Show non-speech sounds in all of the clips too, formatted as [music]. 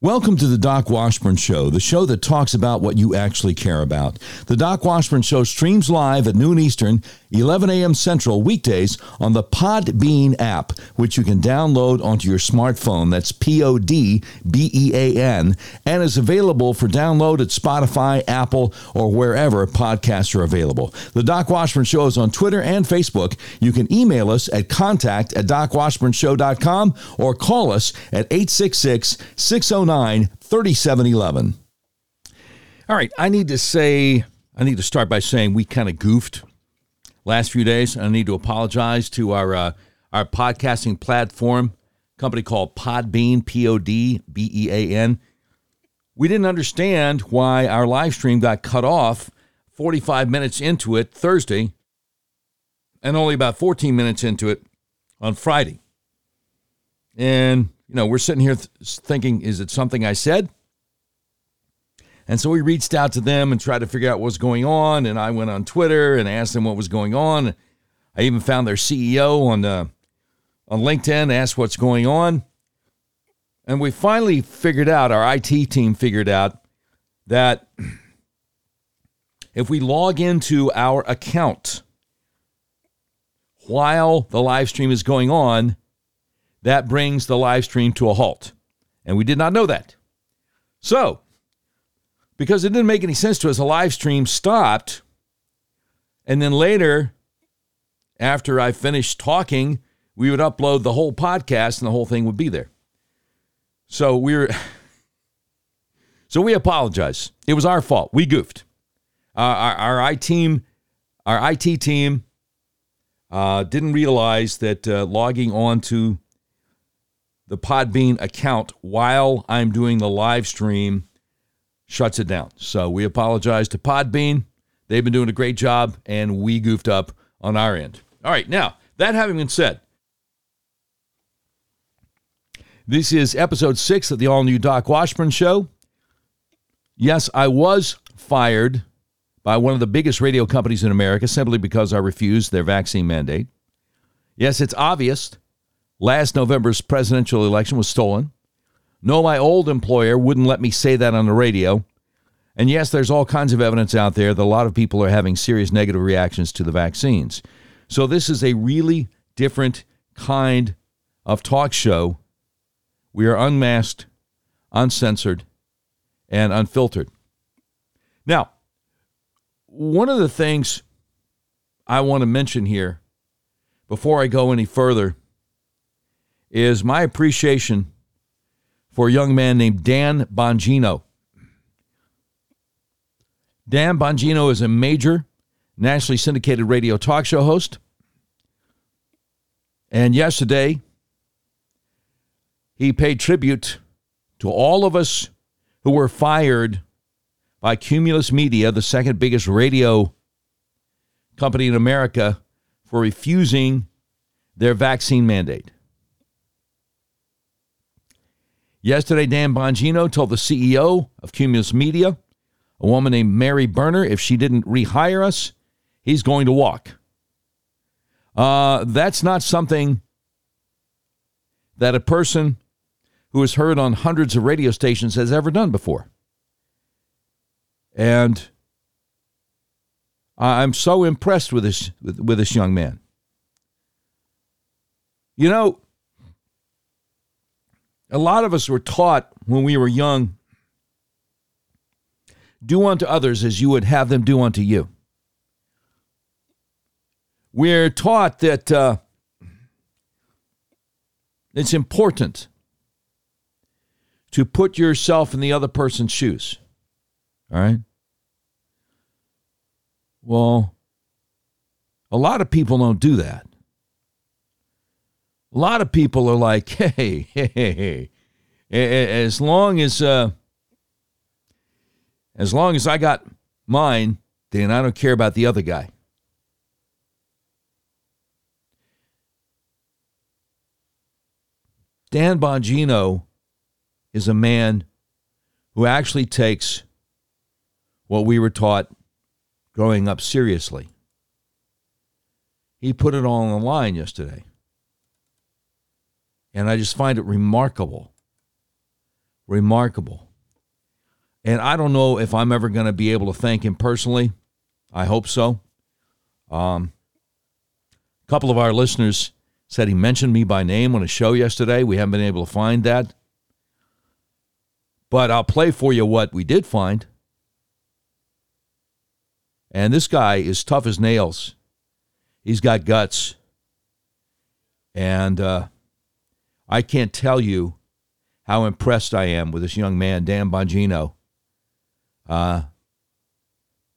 Welcome to the Doc Washburn Show, the show that talks about what you actually care about. The Doc Washburn Show streams live at noon Eastern, 11 a.m. Central, weekdays on the Podbean app, which you can download onto your smartphone. That's P O D B E A N, and is available for download at Spotify, Apple, or wherever podcasts are available. The Doc Washburn Show is on Twitter and Facebook. You can email us at contact at docwashburnshow.com or call us at 866 609 3711. All right, I need to say, I need to start by saying we kind of goofed last few days. I need to apologize to our uh, our podcasting platform company called Podbean, P O D B E A N. We didn't understand why our live stream got cut off 45 minutes into it Thursday and only about 14 minutes into it on Friday. And you know, we're sitting here th- thinking, is it something I said? And so we reached out to them and tried to figure out what's going on. And I went on Twitter and asked them what was going on. I even found their CEO on uh, on LinkedIn, asked what's going on. And we finally figured out, our IT team figured out that if we log into our account while the live stream is going on, that brings the live stream to a halt. And we did not know that. So, because it didn't make any sense to us, the live stream stopped. And then later, after I finished talking, we would upload the whole podcast and the whole thing would be there. So we are [laughs] so we apologize. It was our fault. We goofed. Our, our IT team, our IT team, uh, didn't realize that uh, logging on to the Podbean account while I'm doing the live stream shuts it down. So we apologize to Podbean. They've been doing a great job, and we goofed up on our end. All right, now, that having been said, this is episode six of the all new Doc Washburn Show. Yes, I was fired by one of the biggest radio companies in America simply because I refused their vaccine mandate. Yes, it's obvious Last November's presidential election was stolen. No, my old employer wouldn't let me say that on the radio. And yes, there's all kinds of evidence out there that a lot of people are having serious negative reactions to the vaccines. So this is a really different kind of talk show. We are unmasked, uncensored, and unfiltered. Now, one of the things I want to mention here before I go any further is my appreciation for a young man named Dan Bongino. Dan Bongino is a major nationally syndicated radio talk show host. And yesterday, he paid tribute to all of us who were fired by Cumulus Media, the second biggest radio company in America, for refusing their vaccine mandate. Yesterday, Dan Bongino told the CEO of Cumulus Media, a woman named Mary Berner, if she didn't rehire us, he's going to walk. Uh, that's not something that a person who has heard on hundreds of radio stations has ever done before. And I'm so impressed with this with, with this young man. You know, a lot of us were taught when we were young do unto others as you would have them do unto you. We're taught that uh, it's important to put yourself in the other person's shoes. All right? Well, a lot of people don't do that. A lot of people are like, [laughs] hey, hey, hey, hey. as long as uh, as long as I got mine, then I don't care about the other guy. Dan Bongino is a man who actually takes what we were taught growing up seriously. He put it all on the line yesterday. And I just find it remarkable. remarkable. And I don't know if I'm ever going to be able to thank him personally. I hope so. Um, a couple of our listeners said he mentioned me by name on a show yesterday. We haven't been able to find that. But I'll play for you what we did find. And this guy is tough as nails. He's got guts. And uh, I can't tell you how impressed I am with this young man, Dan Bongino. Uh,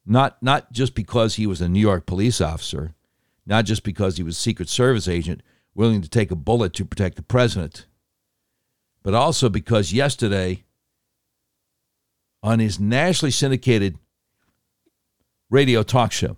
not, not just because he was a New York police officer, not just because he was a Secret Service agent willing to take a bullet to protect the president, but also because yesterday on his nationally syndicated radio talk show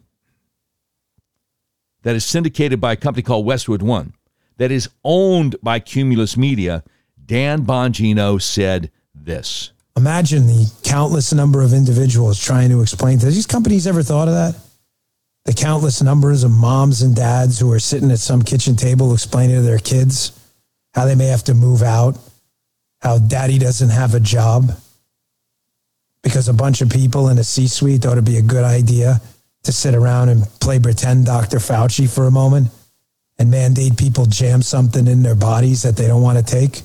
that is syndicated by a company called Westwood One, that is owned by Cumulus Media, Dan Bongino said this. Imagine the countless number of individuals trying to explain to these companies ever thought of that? The countless numbers of moms and dads who are sitting at some kitchen table explaining to their kids how they may have to move out, how daddy doesn't have a job because a bunch of people in a C suite thought it'd be a good idea to sit around and play pretend Dr. Fauci for a moment and mandate people jam something in their bodies that they don't want to take.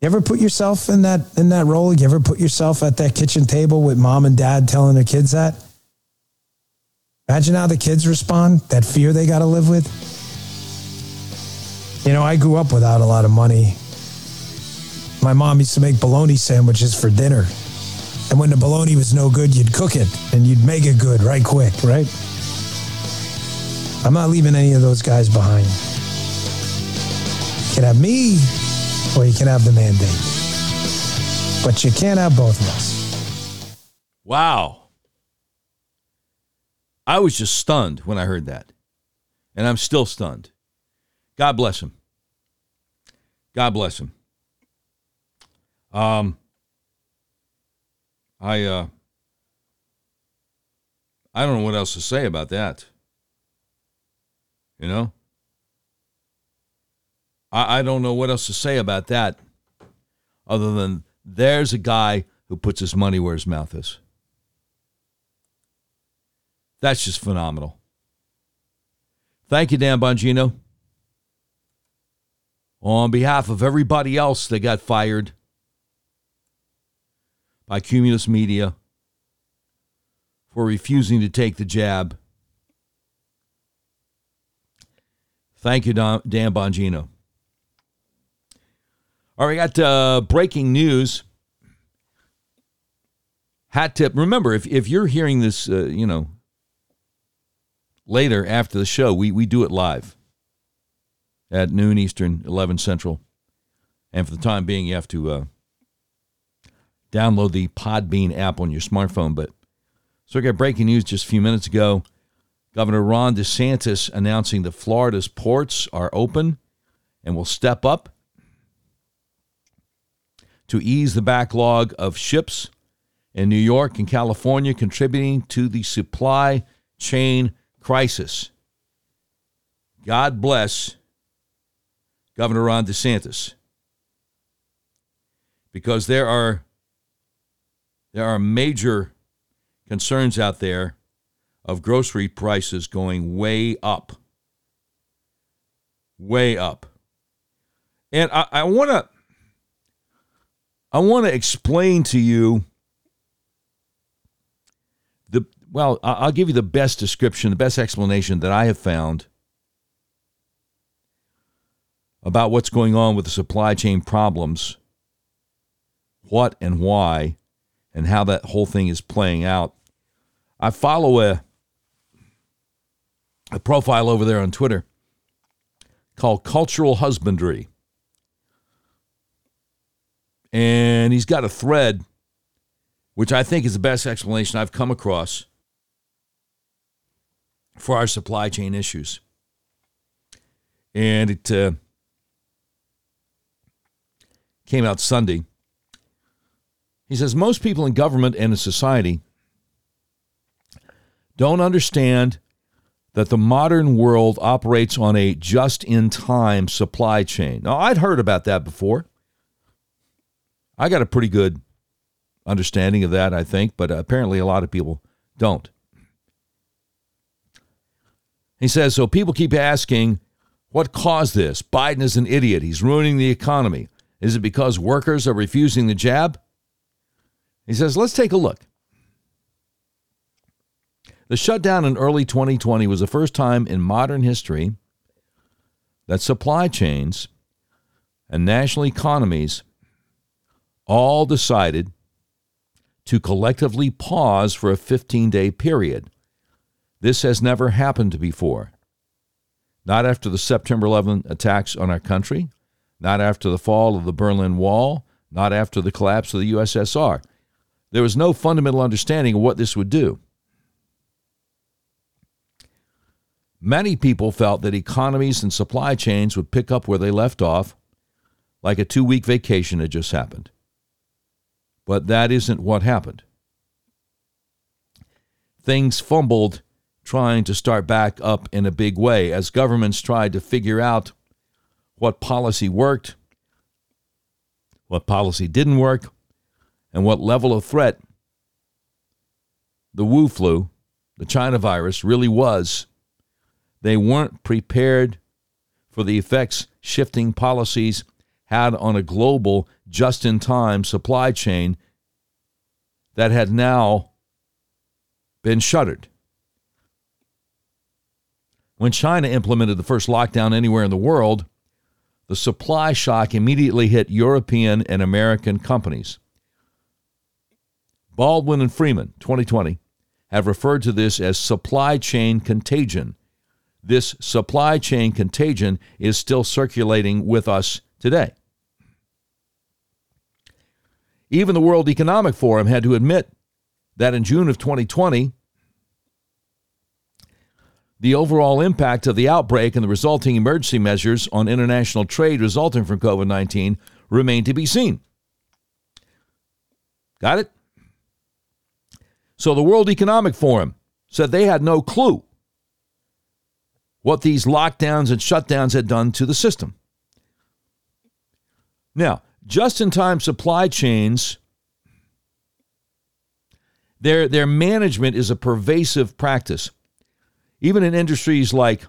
You ever put yourself in that in that role? You ever put yourself at that kitchen table with mom and dad telling their kids that? Imagine how the kids respond, that fear they got to live with. You know, I grew up without a lot of money. My mom used to make bologna sandwiches for dinner. And when the bologna was no good, you'd cook it and you'd make it good right quick, right? I'm not leaving any of those guys behind. You can have me or you can have the mandate. But you can't have both of us. Wow. I was just stunned when I heard that. And I'm still stunned. God bless him. God bless him. Um I uh I don't know what else to say about that. You know? I, I don't know what else to say about that other than there's a guy who puts his money where his mouth is. That's just phenomenal. Thank you, Dan Bongino. On behalf of everybody else that got fired by Cumulus Media for refusing to take the jab, thank you, Dan Bongino. All right, we got uh, breaking news. Hat tip. Remember, if, if you're hearing this, uh, you know, later after the show, we, we do it live at noon Eastern, 11 Central. And for the time being, you have to uh, download the Podbean app on your smartphone. But so we got breaking news just a few minutes ago. Governor Ron DeSantis announcing that Florida's ports are open and will step up to ease the backlog of ships in New York and California, contributing to the supply chain crisis. God bless Governor Ron DeSantis. Because there are there are major concerns out there of grocery prices going way up. Way up. And I, want to I want to explain to you the well, I'll give you the best description, the best explanation that I have found about what's going on with the supply chain problems, what and why, and how that whole thing is playing out. I follow a a profile over there on Twitter called Cultural Husbandry and he's got a thread, which I think is the best explanation I've come across for our supply chain issues. And it uh, came out Sunday. He says most people in government and in society don't understand that the modern world operates on a just in time supply chain. Now, I'd heard about that before. I got a pretty good understanding of that, I think, but apparently a lot of people don't. He says, so people keep asking, what caused this? Biden is an idiot. He's ruining the economy. Is it because workers are refusing the jab? He says, let's take a look. The shutdown in early 2020 was the first time in modern history that supply chains and national economies all decided to collectively pause for a 15 day period. This has never happened before. Not after the September 11 attacks on our country, not after the fall of the Berlin Wall, not after the collapse of the USSR. There was no fundamental understanding of what this would do. Many people felt that economies and supply chains would pick up where they left off, like a two week vacation had just happened. But that isn't what happened. Things fumbled trying to start back up in a big way as governments tried to figure out what policy worked, what policy didn't work, and what level of threat the Wu flu, the China virus, really was. They weren't prepared for the effects shifting policies had on a global, just in time supply chain that had now been shuttered. When China implemented the first lockdown anywhere in the world, the supply shock immediately hit European and American companies. Baldwin and Freeman, 2020, have referred to this as supply chain contagion. This supply chain contagion is still circulating with us today. Even the World Economic Forum had to admit that in June of 2020, the overall impact of the outbreak and the resulting emergency measures on international trade resulting from COVID 19 remain to be seen. Got it? So the World Economic Forum said they had no clue what these lockdowns and shutdowns had done to the system. Now, just in time supply chains, their, their management is a pervasive practice. Even in industries like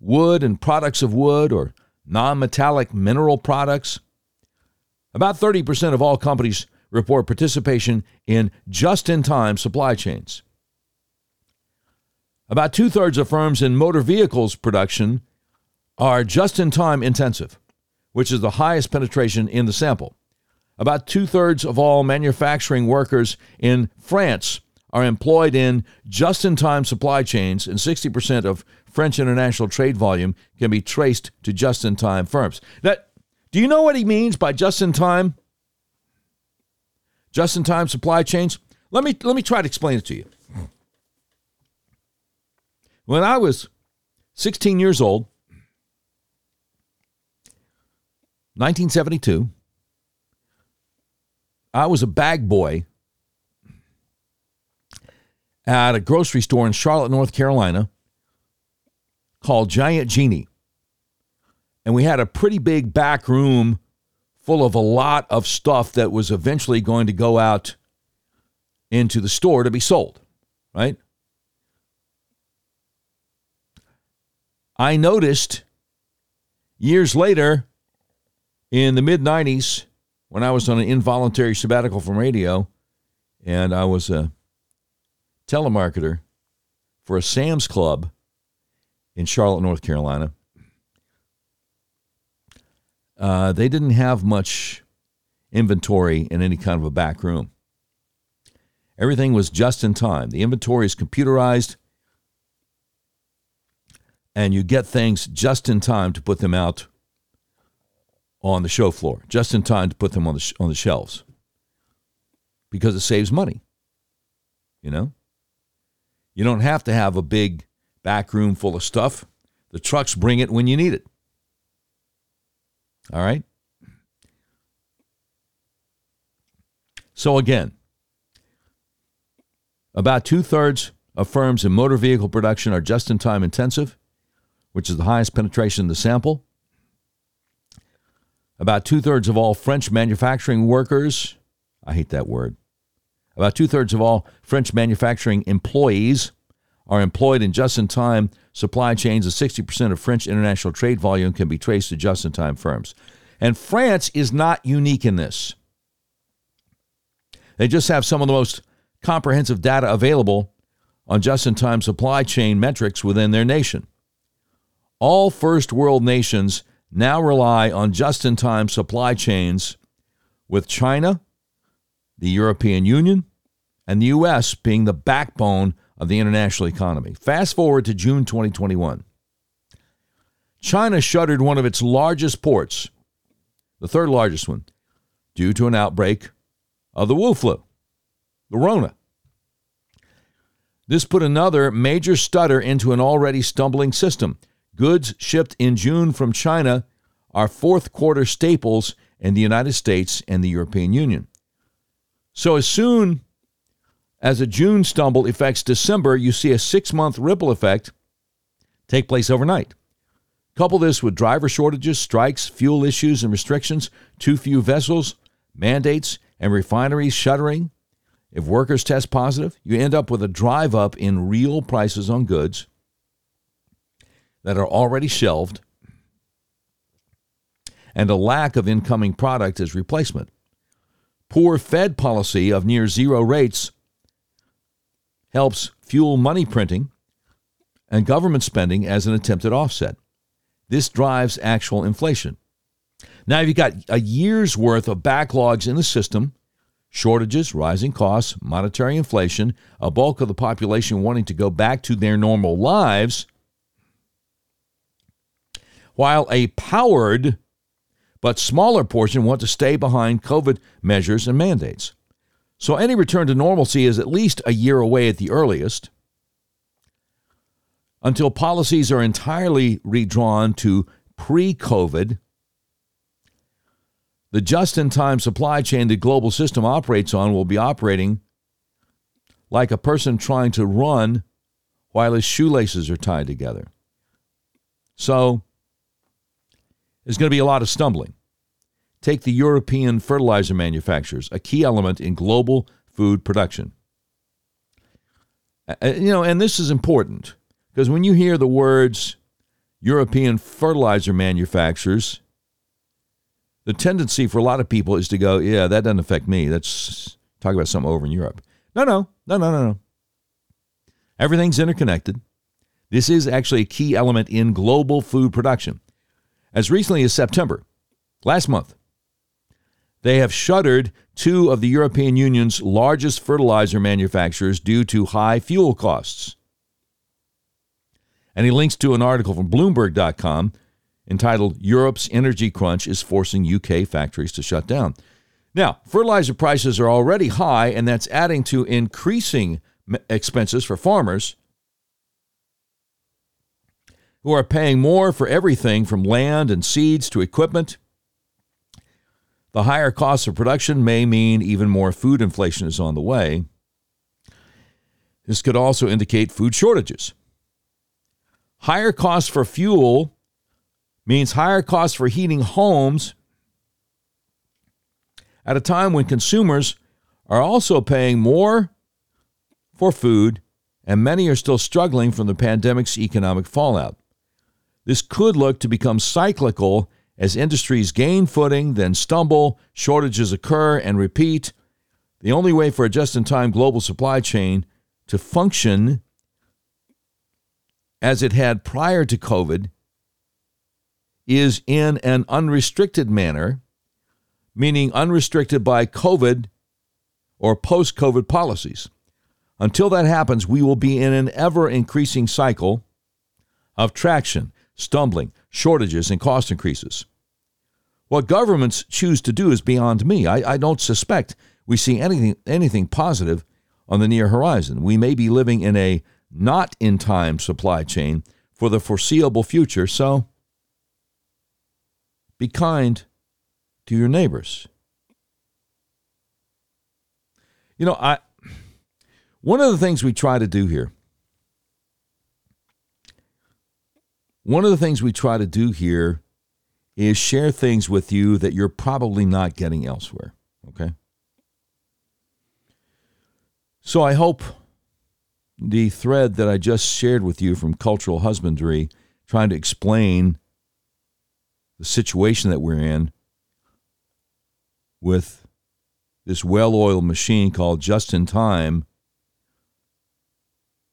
wood and products of wood or non metallic mineral products, about 30% of all companies report participation in just in time supply chains. About two thirds of firms in motor vehicles production are just in time intensive which is the highest penetration in the sample. About two thirds of all manufacturing workers in France are employed in just in time supply chains, and 60% of French international trade volume can be traced to just in time firms. Now, do you know what he means by just in time? Just in time supply chains? Let me, let me try to explain it to you. When I was 16 years old, 1972. I was a bag boy at a grocery store in Charlotte, North Carolina called Giant Genie. And we had a pretty big back room full of a lot of stuff that was eventually going to go out into the store to be sold, right? I noticed years later in the mid 90s, when I was on an involuntary sabbatical from radio, and I was a telemarketer for a Sam's Club in Charlotte, North Carolina, uh, they didn't have much inventory in any kind of a back room. Everything was just in time. The inventory is computerized, and you get things just in time to put them out on the show floor just in time to put them on the, sh- on the shelves because it saves money. You know? You don't have to have a big back room full of stuff. The trucks bring it when you need it. All right? So, again, about two thirds of firms in motor vehicle production are just in time intensive, which is the highest penetration in the sample. About two thirds of all French manufacturing workers, I hate that word, about two thirds of all French manufacturing employees are employed in just in time supply chains, and 60% of French international trade volume can be traced to just in time firms. And France is not unique in this. They just have some of the most comprehensive data available on just in time supply chain metrics within their nation. All first world nations now rely on just in time supply chains, with China, the European Union, and the U.S. being the backbone of the international economy. Fast forward to June 2021. China shuttered one of its largest ports, the third largest one, due to an outbreak of the Wu flu, the Rona. This put another major stutter into an already stumbling system. Goods shipped in June from China are fourth quarter staples in the United States and the European Union. So, as soon as a June stumble affects December, you see a six month ripple effect take place overnight. Couple this with driver shortages, strikes, fuel issues and restrictions, too few vessels, mandates, and refineries shuttering. If workers test positive, you end up with a drive up in real prices on goods that are already shelved and a lack of incoming product as replacement. Poor Fed policy of near zero rates helps fuel money printing and government spending as an attempted offset. This drives actual inflation. Now if you've got a year's worth of backlogs in the system, shortages, rising costs, monetary inflation, a bulk of the population wanting to go back to their normal lives, while a powered but smaller portion want to stay behind COVID measures and mandates. So any return to normalcy is at least a year away at the earliest. Until policies are entirely redrawn to pre COVID, the just in time supply chain the global system operates on will be operating like a person trying to run while his shoelaces are tied together. So, there's going to be a lot of stumbling. Take the European fertilizer manufacturers, a key element in global food production. You know, and this is important because when you hear the words European fertilizer manufacturers, the tendency for a lot of people is to go, yeah, that doesn't affect me. That's talk about something over in Europe. No, no, no, no, no, no. Everything's interconnected. This is actually a key element in global food production. As recently as September, last month, they have shuttered two of the European Union's largest fertilizer manufacturers due to high fuel costs. And he links to an article from Bloomberg.com entitled Europe's Energy Crunch is Forcing UK Factories to Shut Down. Now, fertilizer prices are already high, and that's adding to increasing expenses for farmers who are paying more for everything from land and seeds to equipment. The higher costs of production may mean even more food inflation is on the way. This could also indicate food shortages. Higher costs for fuel means higher costs for heating homes at a time when consumers are also paying more for food and many are still struggling from the pandemic's economic fallout. This could look to become cyclical as industries gain footing, then stumble, shortages occur, and repeat. The only way for a just in time global supply chain to function as it had prior to COVID is in an unrestricted manner, meaning unrestricted by COVID or post COVID policies. Until that happens, we will be in an ever increasing cycle of traction stumbling, shortages, and cost increases. What governments choose to do is beyond me. I, I don't suspect we see anything, anything positive on the near horizon. We may be living in a not in time supply chain for the foreseeable future, so be kind to your neighbors. You know, I one of the things we try to do here One of the things we try to do here is share things with you that you're probably not getting elsewhere. Okay? So I hope the thread that I just shared with you from Cultural Husbandry, trying to explain the situation that we're in with this well oiled machine called Just in Time,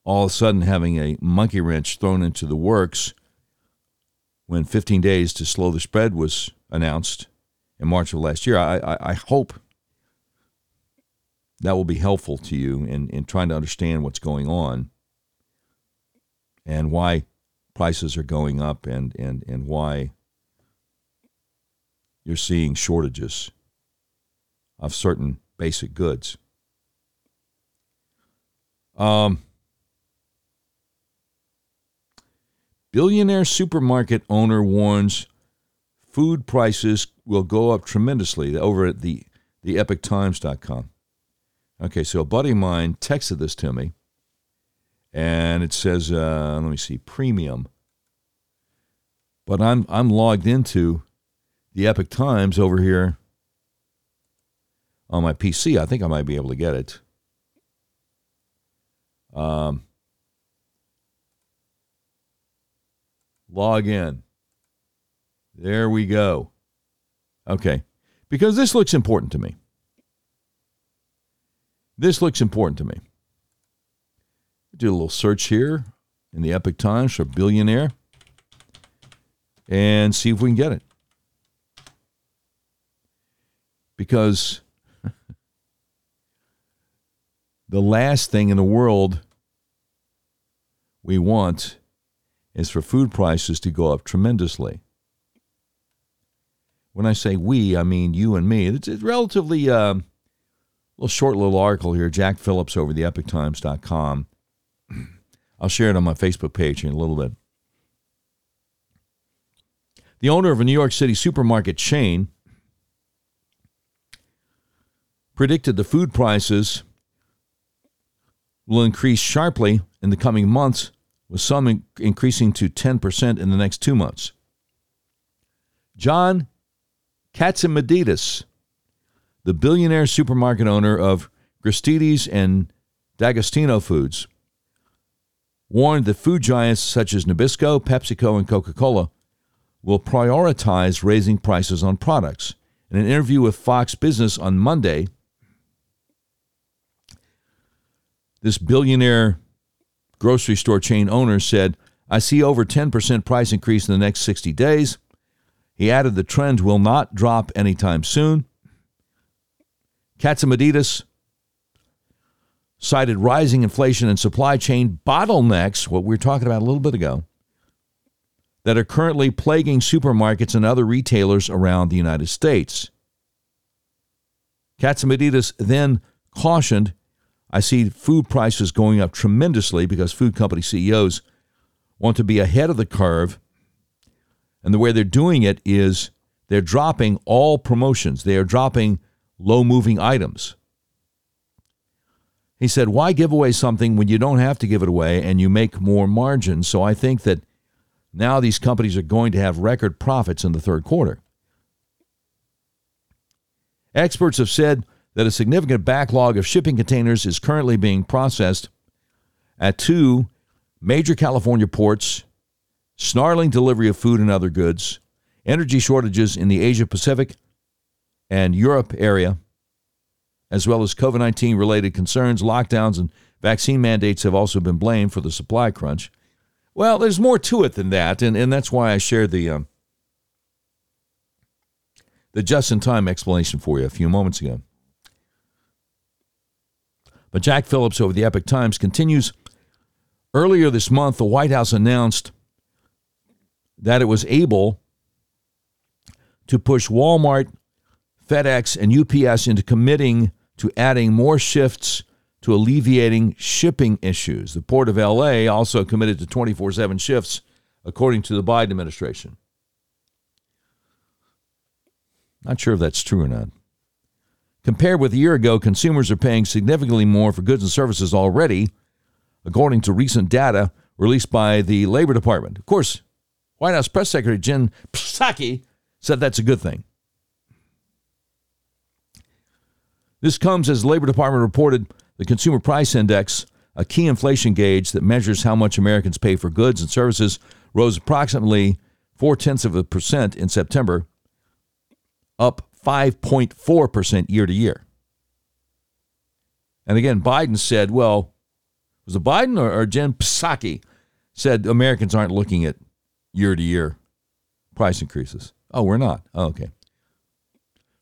all of a sudden having a monkey wrench thrown into the works when 15 days to slow the spread was announced in March of last year. I, I, I hope that will be helpful to you in, in trying to understand what's going on and why prices are going up and, and, and why you're seeing shortages of certain basic goods. Um, billionaire supermarket owner warns food prices will go up tremendously over at the, the epochtimes.com. Okay, so a buddy of mine texted this to me, and it says, uh, let me see, premium. But I'm I'm logged into the Epoch Times over here on my PC. I think I might be able to get it. Um, log in. There we go. Okay, because this looks important to me. This looks important to me. Do a little search here in the Epoch Times for billionaire and see if we can get it. Because [laughs] the last thing in the world we want is for food prices to go up tremendously. When I say we, I mean you and me. It's, a relatively. Uh, little short little article here, Jack Phillips over the epochtimes.com. I'll share it on my Facebook page in a little bit. The owner of a New York City supermarket chain predicted the food prices will increase sharply in the coming months, with some increasing to 10% in the next two months. John Catsimatidis the billionaire supermarket owner of Gristedes and D'Agostino Foods, warned that food giants such as Nabisco, PepsiCo, and Coca Cola will prioritize raising prices on products. In an interview with Fox Business on Monday, this billionaire grocery store chain owner said, I see over 10% price increase in the next 60 days. He added the trend will not drop anytime soon. Catsimatidis cited rising inflation and supply chain bottlenecks, what we were talking about a little bit ago, that are currently plaguing supermarkets and other retailers around the United States. Catsimatidis then cautioned I see food prices going up tremendously because food company CEOs want to be ahead of the curve. And the way they're doing it is they're dropping all promotions. They are dropping low moving items. He said, Why give away something when you don't have to give it away and you make more margin? So I think that now these companies are going to have record profits in the third quarter. Experts have said that a significant backlog of shipping containers is currently being processed at two major California ports, snarling delivery of food and other goods, energy shortages in the Asia Pacific, and Europe area, as well as COVID 19 related concerns, lockdowns, and vaccine mandates have also been blamed for the supply crunch. Well, there's more to it than that, and, and that's why I shared the, um, the just in time explanation for you a few moments ago. But Jack Phillips over the Epoch Times continues. Earlier this month, the White House announced that it was able to push Walmart FedEx and UPS into committing to adding more shifts to alleviating shipping issues. The Port of LA also committed to 24 7 shifts, according to the Biden administration. Not sure if that's true or not. Compared with a year ago, consumers are paying significantly more for goods and services already, according to recent data released by the Labor Department. Of course, White House Press Secretary Jen Psaki said that's a good thing. This comes as the Labor Department reported the Consumer Price Index, a key inflation gauge that measures how much Americans pay for goods and services, rose approximately four tenths of a percent in September, up 5.4% year to year. And again, Biden said, well, was it Biden or, or Jen Psaki said Americans aren't looking at year to year price increases? Oh, we're not. Oh, okay.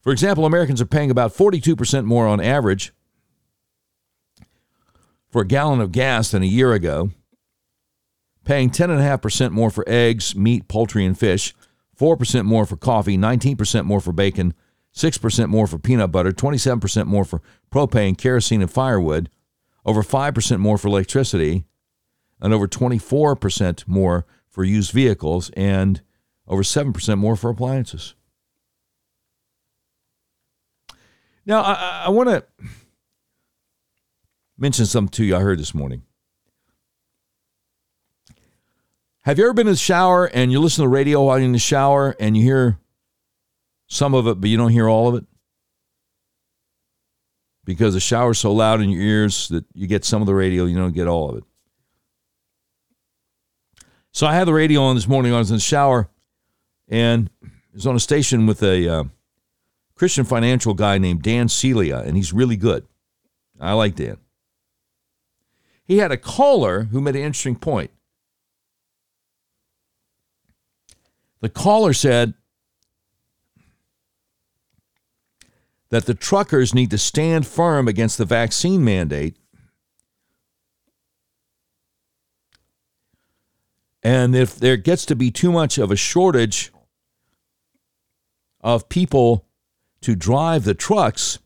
For example, Americans are paying about 42% more on average for a gallon of gas than a year ago, paying 10.5% more for eggs, meat, poultry, and fish, 4% more for coffee, 19% more for bacon, 6% more for peanut butter, 27% more for propane, kerosene, and firewood, over 5% more for electricity, and over 24% more for used vehicles, and over 7% more for appliances. Now, I, I want to mention something to you I heard this morning. Have you ever been in the shower and you listen to the radio while you're in the shower and you hear some of it, but you don't hear all of it? Because the shower's so loud in your ears that you get some of the radio, you don't get all of it. So I had the radio on this morning. I was in the shower, and it was on a station with a uh, Christian financial guy named Dan Celia, and he's really good. I like Dan. He had a caller who made an interesting point. The caller said that the truckers need to stand firm against the vaccine mandate. And if there gets to be too much of a shortage of people to drive the trucks,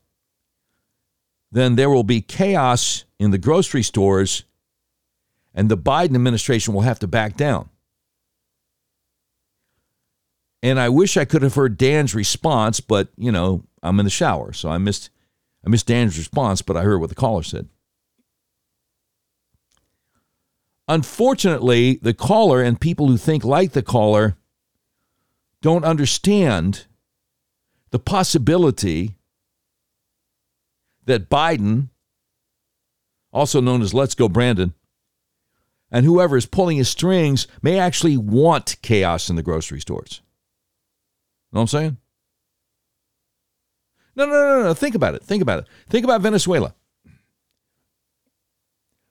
then there will be chaos in the grocery stores, and the Biden administration will have to back down. And I wish I could have heard Dan's response, but you know, I'm in the shower, so I missed I missed Dan's response, but I heard what the caller said. Unfortunately, the caller and people who think like the caller don't understand the possibility that Biden, also known as Let's Go Brandon, and whoever is pulling his strings may actually want chaos in the grocery stores. Know what I'm saying? No, no, no, no. Think about it. Think about it. Think about Venezuela.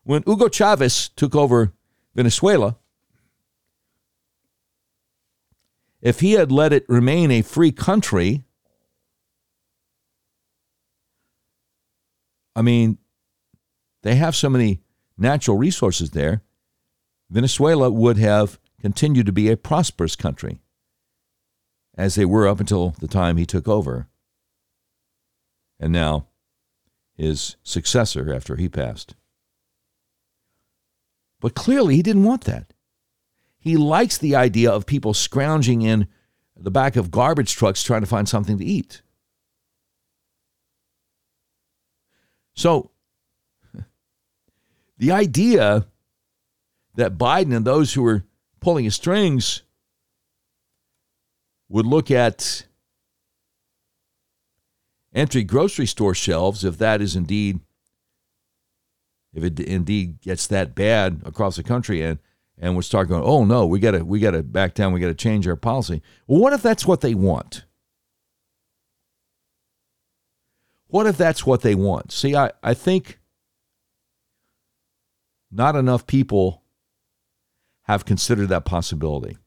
When Hugo Chavez took over Venezuela, if he had let it remain a free country, I mean, they have so many natural resources there. Venezuela would have continued to be a prosperous country as they were up until the time he took over. And now his successor after he passed. But clearly, he didn't want that. He likes the idea of people scrounging in the back of garbage trucks trying to find something to eat. So, [laughs] the idea that Biden and those who are pulling his strings would look at entry grocery store shelves if that is indeed if it indeed gets that bad across the country and and we start going oh no we got to we got to back down we got to change our policy. Well what if that's what they want? What if that's what they want? See i i think not enough people have considered that possibility.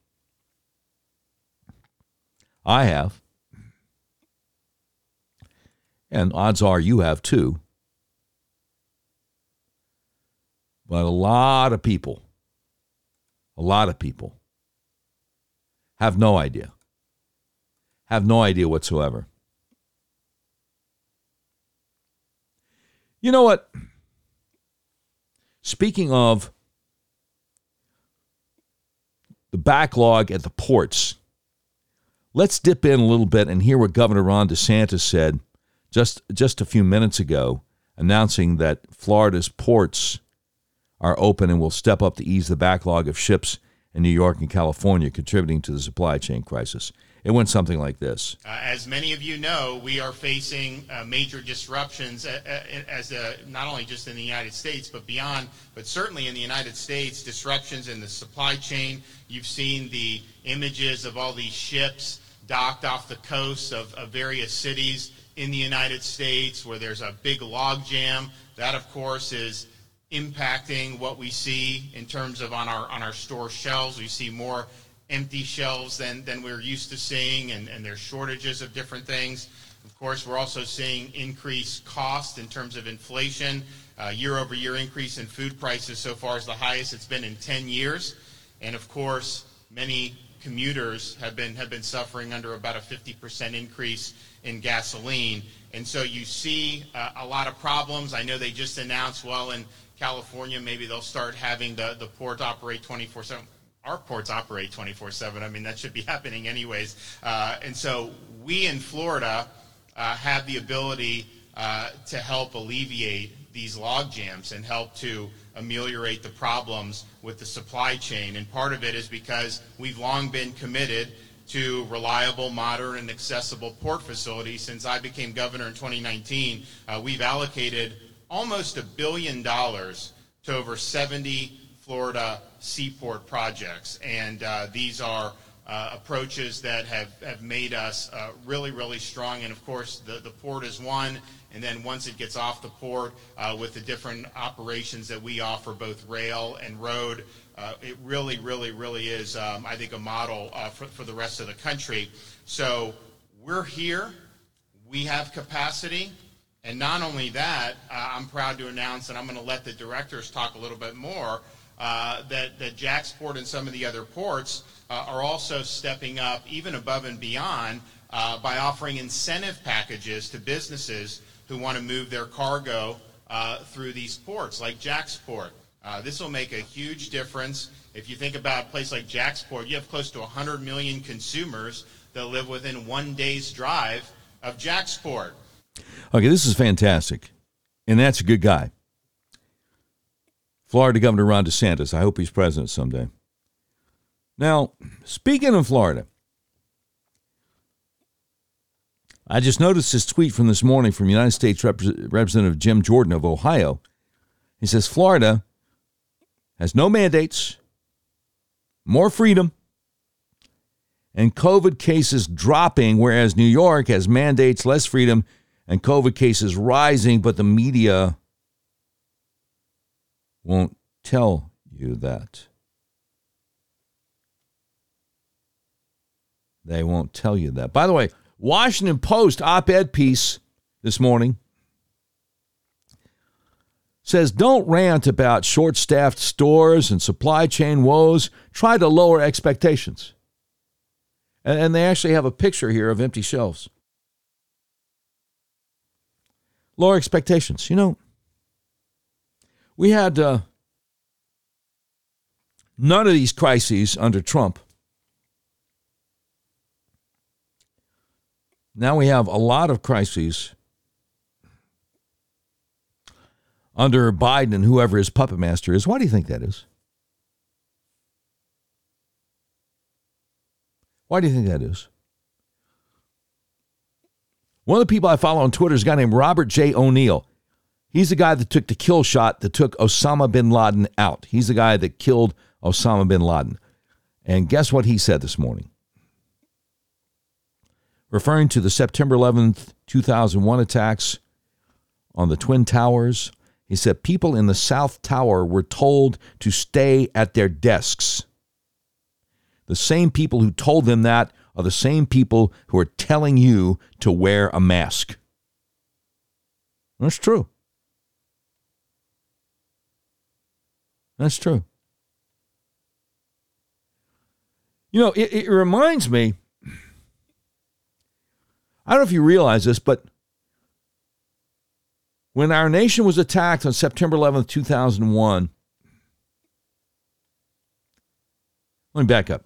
I have. And odds are you have too. But a lot of people, a lot of people have no idea, have no idea whatsoever. You know what? Speaking of the backlog at the ports, Let's dip in a little bit and hear what Governor Ron DeSantis said just, just a few minutes ago, announcing that Florida's ports are open and will step up to ease the backlog of ships in New York and California, contributing to the supply chain crisis. It went something like this. Uh, as many of you know, we are facing uh, major disruptions uh, uh, as a, not only just in the United States, but beyond, but certainly in the United States, disruptions in the supply chain. You've seen the images of all these ships docked off the coasts of, of various cities in the United States where there's a big log jam. That, of course, is impacting what we see in terms of on our on our store shelves. We see more empty shelves than, than we're used to seeing, and, and there's shortages of different things. Of course, we're also seeing increased cost in terms of inflation. Uh, year over year increase in food prices so far is the highest it's been in 10 years. And of course, many commuters have been have been suffering under about a 50% increase in gasoline. And so you see uh, a lot of problems. I know they just announced, well, in California, maybe they'll start having the, the port operate 24 7 our ports operate 24 7. I mean, that should be [laughs] happening anyways. Uh, and so we in Florida uh, have the ability uh, to help alleviate these log jams and help to ameliorate the problems with the supply chain. And part of it is because we've long been committed to reliable, modern, and accessible port facilities. Since I became governor in 2019, uh, we've allocated almost a billion dollars to over 70 Florida seaport projects. And uh, these are uh, approaches that have, have made us uh, really, really strong. And of course, the, the port is one. And then once it gets off the port uh, with the different operations that we offer, both rail and road, uh, it really, really, really is, um, I think, a model uh, for, for the rest of the country. So we're here. We have capacity. And not only that, I'm proud to announce, and I'm going to let the directors talk a little bit more, uh, that, that JAXPORT and some of the other ports uh, are also stepping up even above and beyond uh, by offering incentive packages to businesses who want to move their cargo uh, through these ports, like JAXPORT. Uh, this will make a huge difference. If you think about a place like JAXPORT, you have close to 100 million consumers that live within one day's drive of JAXPORT. Okay, this is fantastic. And that's a good guy. Florida Governor Ron DeSantis. I hope he's president someday. Now, speaking of Florida, I just noticed this tweet from this morning from United States Rep- Representative Jim Jordan of Ohio. He says Florida has no mandates, more freedom, and COVID cases dropping, whereas New York has mandates, less freedom, and COVID cases rising, but the media won't tell you that. They won't tell you that. By the way, Washington Post op ed piece this morning says don't rant about short staffed stores and supply chain woes. Try to lower expectations. And, they actually have a picture here of empty shelves. Lower expectations. You know, we had uh, none of these crises under Trump. Now we have a lot of crises under Biden and whoever his puppet master is. Why do you think that is? Why do you think that is? One of the people I follow on Twitter is a guy named Robert J. O'Neill. He's the guy that took the kill shot that took Osama bin Laden out. He's the guy that killed Osama bin Laden. And guess what he said this morning? Referring to the September 11th, 2001 attacks on the Twin Towers, he said people in the South Tower were told to stay at their desks. The same people who told them that are the same people who are telling you to wear a mask. That's true. That's true. You know, it, it reminds me, I don't know if you realize this, but when our nation was attacked on September 11th, 2001, let me back up.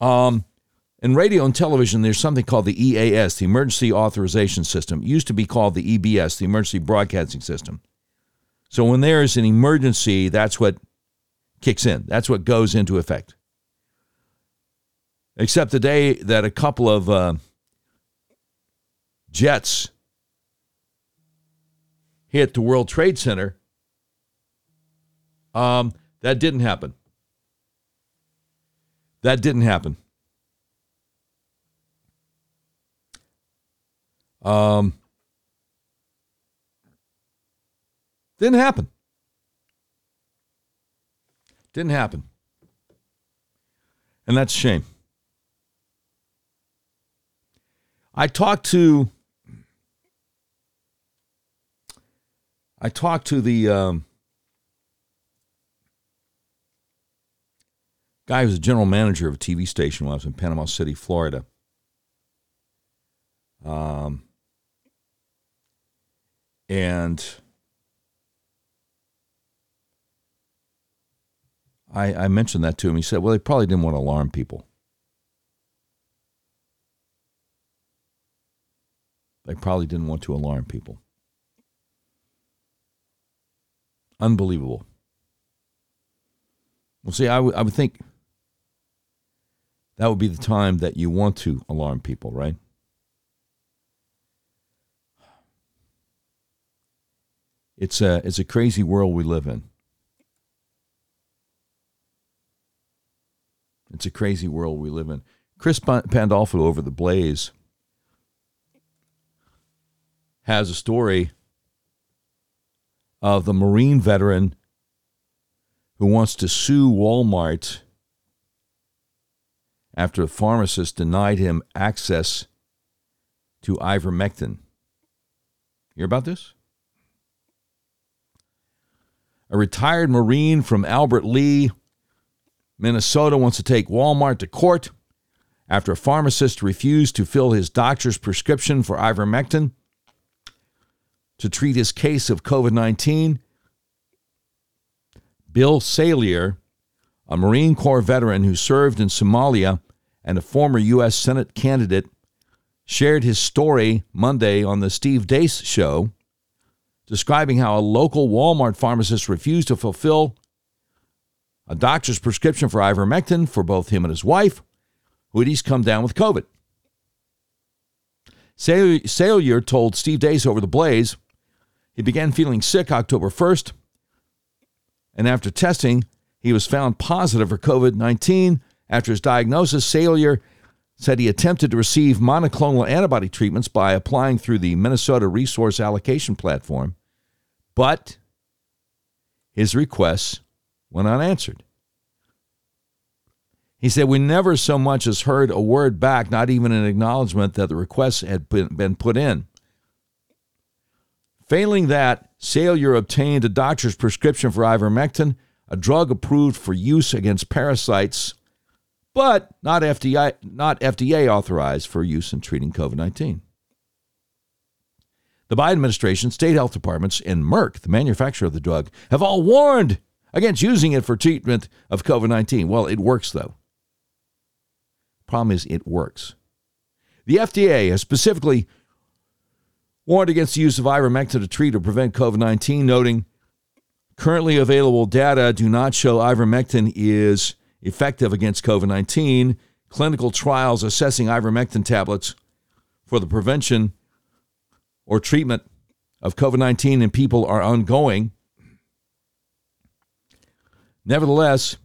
Um, in radio and television, there's something called the EAS, the Emergency Authorization System. It used to be called the EBS, the Emergency Broadcasting System. So when there is an emergency, that's what kicks in. That's what goes into effect. except the day that a couple of uh, jets hit the World Trade Center. Um, that didn't happen. That didn't happen. Um, didn't happen. Didn't happen. And that's a shame. I talked to I talked to the um, guy who's a general manager of a TV station when I was in Panama City, Florida. Um, and I, I mentioned that to him. He said, well, they probably didn't want to alarm people. They probably didn't want to alarm people. Unbelievable. Well, see, I, w- I would think that would be the time that you want to alarm people, right? It's a, it's a crazy world we live in. It's a crazy world we live in. Chris Pandolfo over the Blaze has a story of the Marine veteran who wants to sue Walmart after a pharmacist denied him access to ivermectin. Hear about this? A retired Marine from Albert Lea, Minnesota, wants to take Walmart to court after a pharmacist refused to fill his doctor's prescription for ivermectin to treat his case of COVID 19. Bill Salier, a Marine Corps veteran who served in Somalia and a former U.S. Senate candidate, shared his story Monday on the Steve Deace show, describing how a local Walmart pharmacist refused to fulfill a doctor's prescription for ivermectin for both him and his wife, who had each come down with COVID. Salier told Steve Deace over the Blaze he began feeling sick October 1st, and after testing, he was found positive for COVID 19. After his diagnosis, Salier said he attempted to receive monoclonal antibody treatments by applying through the Minnesota Resource Allocation Platform, but his requests went unanswered. He said, We never so much as heard a word back, not even an acknowledgement that the requests had been put in. Failing that, Salier obtained a doctor's prescription for ivermectin, a drug approved for use against parasites, but not FDA, not FDA authorized for use in treating COVID 19. The Biden administration, state health departments, and Merck, the manufacturer of the drug, have all warned against using it for treatment of COVID 19. Well, it works, though. Problem is, it works. The FDA has specifically warned against the use of ivermectin to treat or prevent COVID 19, noting currently available data do not show ivermectin is effective against COVID 19. Clinical trials assessing ivermectin tablets for the prevention or treatment of COVID 19 in people are ongoing. Nevertheless,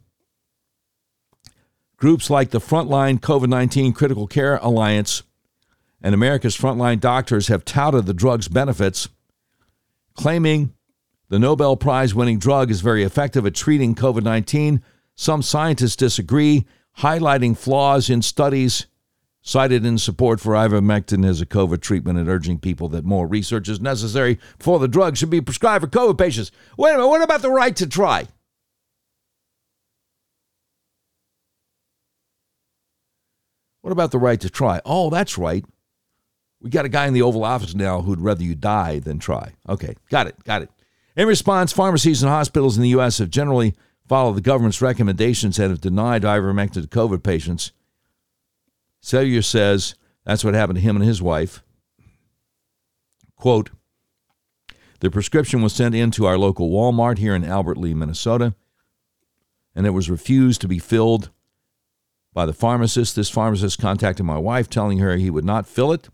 groups like the Frontline COVID 19 Critical Care Alliance and America's frontline doctors have touted the drug's benefits, claiming the Nobel Prize winning drug is very effective at treating COVID 19. Some scientists disagree, highlighting flaws in studies cited in support for ivermectin as a COVID treatment and urging people that more research is necessary before the drug should be prescribed for COVID patients. Wait a minute, what about the right to try? What about the right to try? Oh, that's right. We got a guy in the Oval Office now who'd rather you die than try. Okay, got it, got it. In response, pharmacies and hospitals in the U.S. have generally followed the government's recommendations and have denied ivermectin to COVID patients. Salier says that's what happened to him and his wife. Quote, the prescription was sent in to our local Walmart here in Albert Lea, Minnesota, and it was refused to be filled by the pharmacist. This pharmacist contacted my wife, telling her he would not fill it.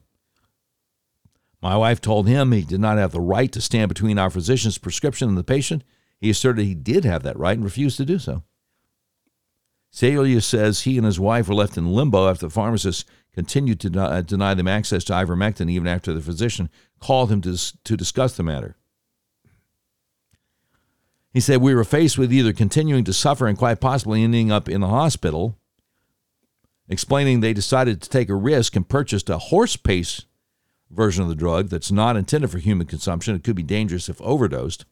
My wife told him he did not have the right to stand between our physician's prescription and the patient. He asserted he did have that right and refused to do so. Salier says he and his wife were left in limbo after the pharmacist continued to deny them access to ivermectin even after the physician called him to, to discuss the matter. He said, We were faced with either continuing to suffer and quite possibly ending up in the hospital, explaining they decided to take a risk and purchased a horse paste version of the drug that's not intended for human consumption. It could be dangerous if overdosed.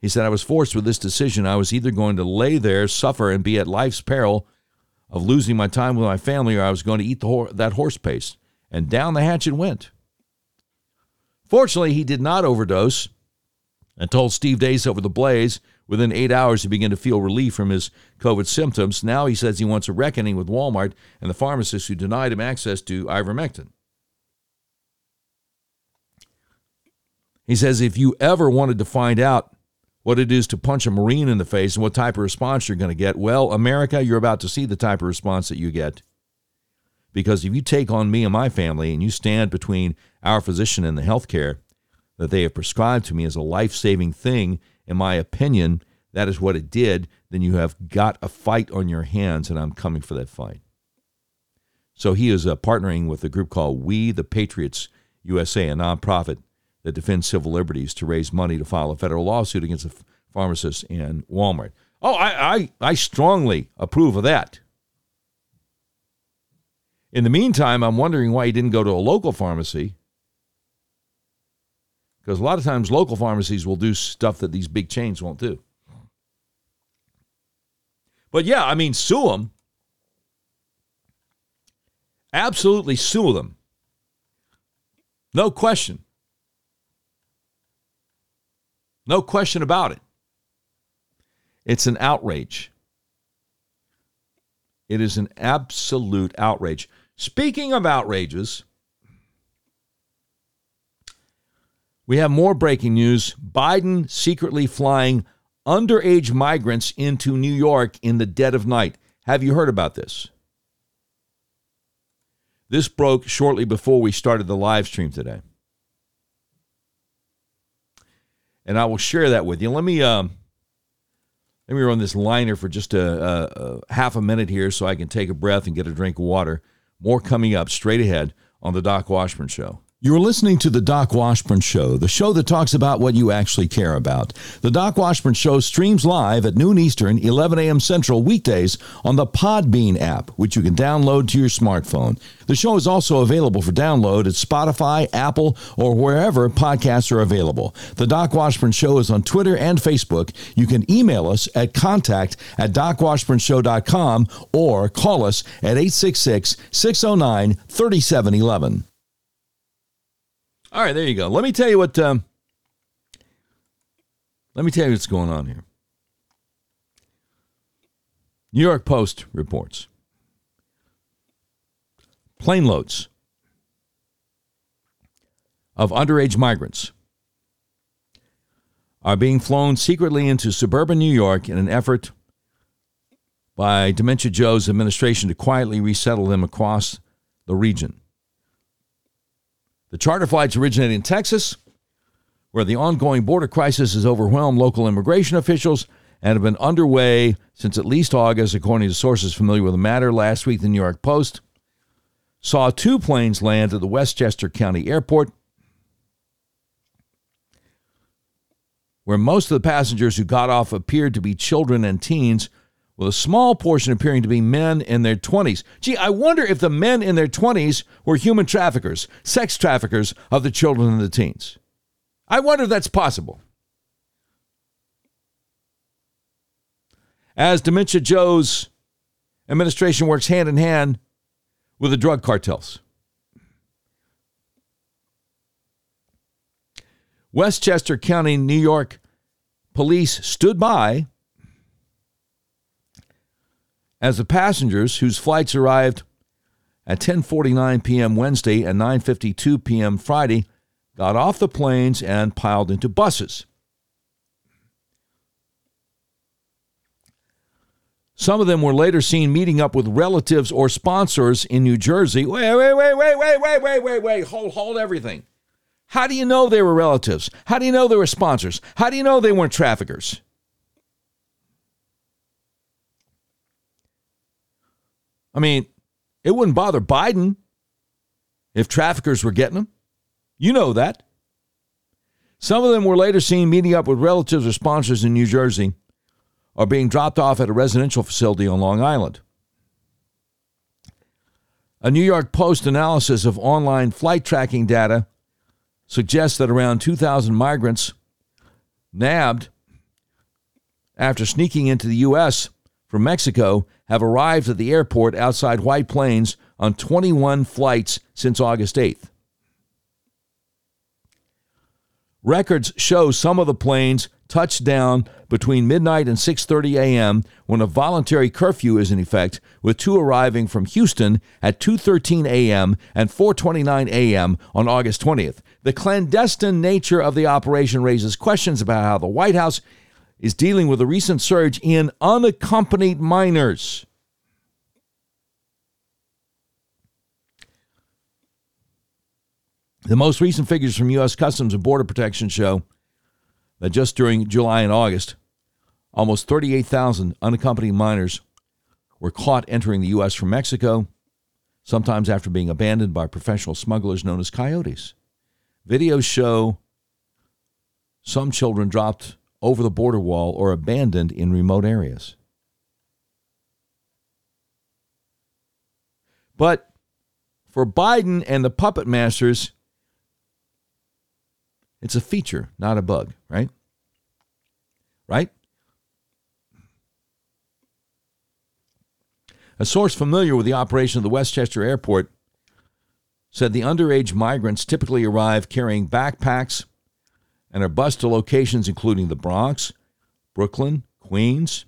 He said, I was forced with this decision. I was either going to lay there, suffer, and be at life's peril of losing my time with my family, or I was going to eat the that horse paste. And down the hatch it went. Fortunately, he did not overdose and told Steve Deace over the Blaze within eight hours he began to feel relief from his COVID symptoms. Now he says he wants a reckoning with Walmart and the pharmacists who denied him access to ivermectin. He says if you ever wanted to find out what it is to punch a Marine in the face and what type of response you're going to get, well, America, you're about to see the type of response that you get. Because if you take on me and my family and you stand between our physician and the health care that they have prescribed to me as a life saving thing, in my opinion, that is what it did, then you have got a fight on your hands, and I'm coming for that fight. So he is uh, partnering with a group called We the Patriots USA, a nonprofit that defends civil liberties, to raise money to file a federal lawsuit against the pharmacists and Walmart. Oh, I, I, I strongly approve of that. In the meantime, I'm wondering why he didn't go to a local pharmacy. Because a lot of times local pharmacies will do stuff that these big chains won't do. But yeah, I mean, sue them. Absolutely sue them. No question. No question about it. It's an outrage. It is an absolute outrage. Speaking of outrages, we have more breaking news. Biden secretly flying underage migrants into New York in the dead of night. Have you heard about this? This broke shortly before we started the live stream today. And I will share that with you. Let me um, let me run this liner for just a, a, a half a minute here so I can take a breath and get a drink of water. More coming up straight ahead on the Doc Washburn Show. You're listening to the Doc Washburn Show, the show that talks about what you actually care about. The Doc Washburn Show streams live at noon Eastern, 11 a.m. Central weekdays on the Podbean app, which you can download to your smartphone. The show is also available for download at Spotify, Apple, or wherever podcasts are available. The Doc Washburn Show is on Twitter and Facebook. You can email us at contact at docwashburnshow.com or call us at 866 609 3711. All right, there you go. Let me tell you what. Um, let me tell you what's going on here. New York Post reports plane loads of underage migrants are being flown secretly into suburban New York in an effort by Dementia Joe's administration to quietly resettle them across the region. The charter flights originate in Texas, where the ongoing border crisis has overwhelmed local immigration officials and have been underway since at least August, according to sources familiar with the matter. Last week, the New York Post saw two planes land at the Westchester County Airport, where most of the passengers who got off appeared to be children and teens with a small portion appearing to be men in their 20s. Gee, I wonder if the men in their 20s were human traffickers, sex traffickers of the children and the teens. I wonder if that's possible. As Dementia Joe's administration works hand in hand with the drug cartels. Westchester County, New York police stood by as the passengers whose flights arrived at 10:49 p.m. Wednesday and 9:52 p.m. Friday got off the planes and piled into buses. Some of them were later seen meeting up with relatives or sponsors in New Jersey. Wait, wait, wait, wait, wait, wait, wait, wait, wait. Hold, hold everything. How do you know they were relatives? How do you know they were sponsors? How do you know they weren't traffickers? I mean, it wouldn't bother Biden if traffickers were getting them. You know that. Some of them were later seen meeting up with relatives or sponsors in New Jersey or being dropped off at a residential facility on Long Island. A New York Post analysis of online flight tracking data suggests that around 2,000 migrants nabbed after sneaking into the U.S. from Mexico have arrived at the airport outside White Plains on 21 flights since August 8th. Records show some of the planes touched down between midnight and 6:30 a.m. when a voluntary curfew is in effect, with two arriving from Houston at 2:13 a.m. and 4:29 a.m. on August 20th. The clandestine nature of the operation raises questions about how the White House is dealing with a recent surge in unaccompanied minors. The most recent figures from U.S. Customs and Border Protection show that just during July and August, almost 38,000 unaccompanied minors were caught entering the U.S. from Mexico, sometimes after being abandoned by professional smugglers known as coyotes. Videos show some children dropped over the border wall or abandoned in remote areas. But for Biden and the puppet masters, it's a feature, not a bug, right? Right? A source familiar with the operation of the Westchester Airport said the underage migrants typically arrive carrying backpacks and are bused to locations including the Bronx, Brooklyn, Queens,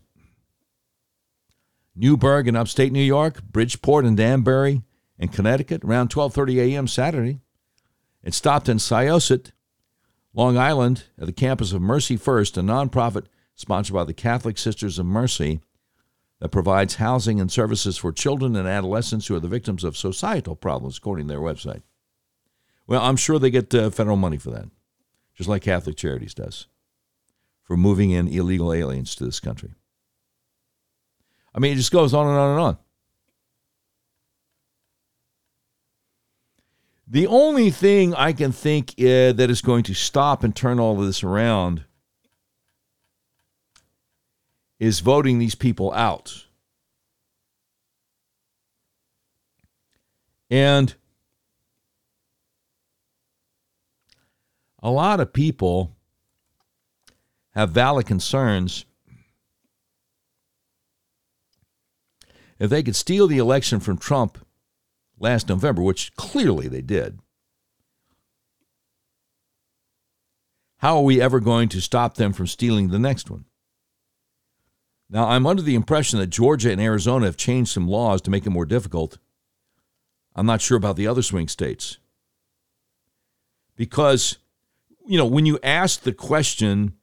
Newburgh in upstate New York, Bridgeport and Danbury in Connecticut around 12:30 a.m. Saturday. It stopped in Syosset, Long Island, at the campus of Mercy First, a nonprofit sponsored by the Catholic Sisters of Mercy that provides housing and services for children and adolescents who are the victims of societal problems, according to their website. Well, I'm sure they get uh, federal money for that, just like Catholic Charities does, for moving in illegal aliens to this country. I mean, it just goes on and on and on. The only thing I can think uh, that is going to stop and turn all of this around is voting these people out. And a lot of people have valid concerns. If they could steal the election from Trump last November, which clearly they did, how are we ever going to stop them from stealing the next one? Now, I'm under the impression that Georgia and Arizona have changed some laws to make it more difficult. I'm not sure about the other swing states. Because, you know, when you ask the question,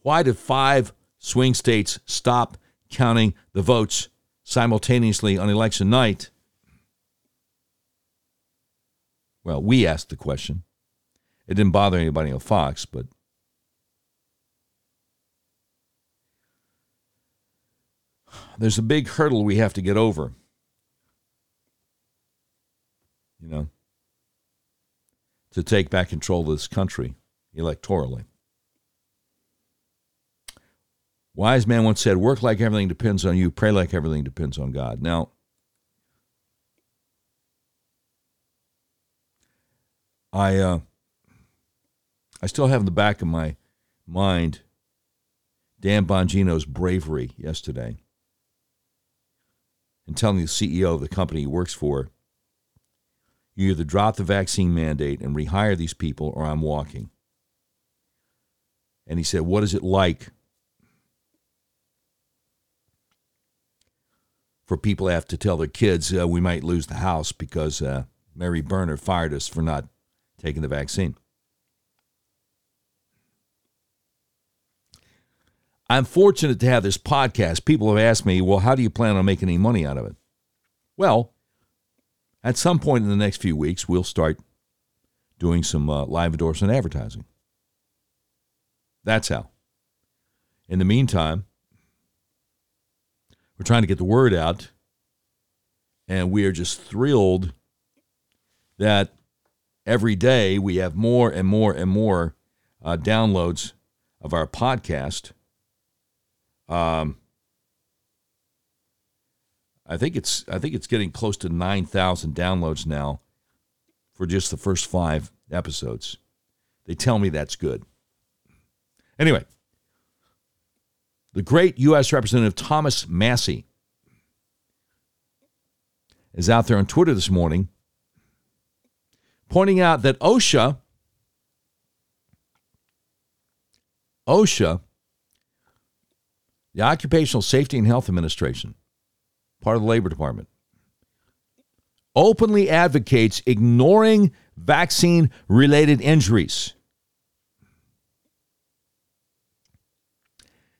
why did five swing states stop counting the votes simultaneously on election night? Well, we asked the question. It didn't bother anybody on Fox, but there's a big hurdle we have to get over. You know, to take back control of this country electorally. Wise man once said, Work like everything depends on you, pray like everything depends on God. Now, I, uh, I still have in the back of my mind Dan Bongino's bravery yesterday and telling the CEO of the company he works for, you either drop the vaccine mandate and rehire these people or I'm walking. And he said, What is it like for people to have to tell their kids uh, we might lose the house because uh, Mary Berner fired us for not taking the vaccine? I'm fortunate to have this podcast. People have asked me, well, how do you plan on making any money out of it? Well, at some point in the next few weeks, we'll start doing some uh, live endorsement advertising. That's how. In the meantime, we're trying to get the word out, and we are just thrilled that every day we have more and more and more uh, downloads of our podcast. Um, I think it's I think it's getting close to nine thousand downloads now for just the first five episodes. They tell me that's good. Anyway, the great U.S. Representative Thomas Massie is out there on Twitter this morning pointing out that OSHA, OSHA, the Occupational Safety and Health Administration, part of the Labor Department, openly advocates ignoring vaccine related injuries.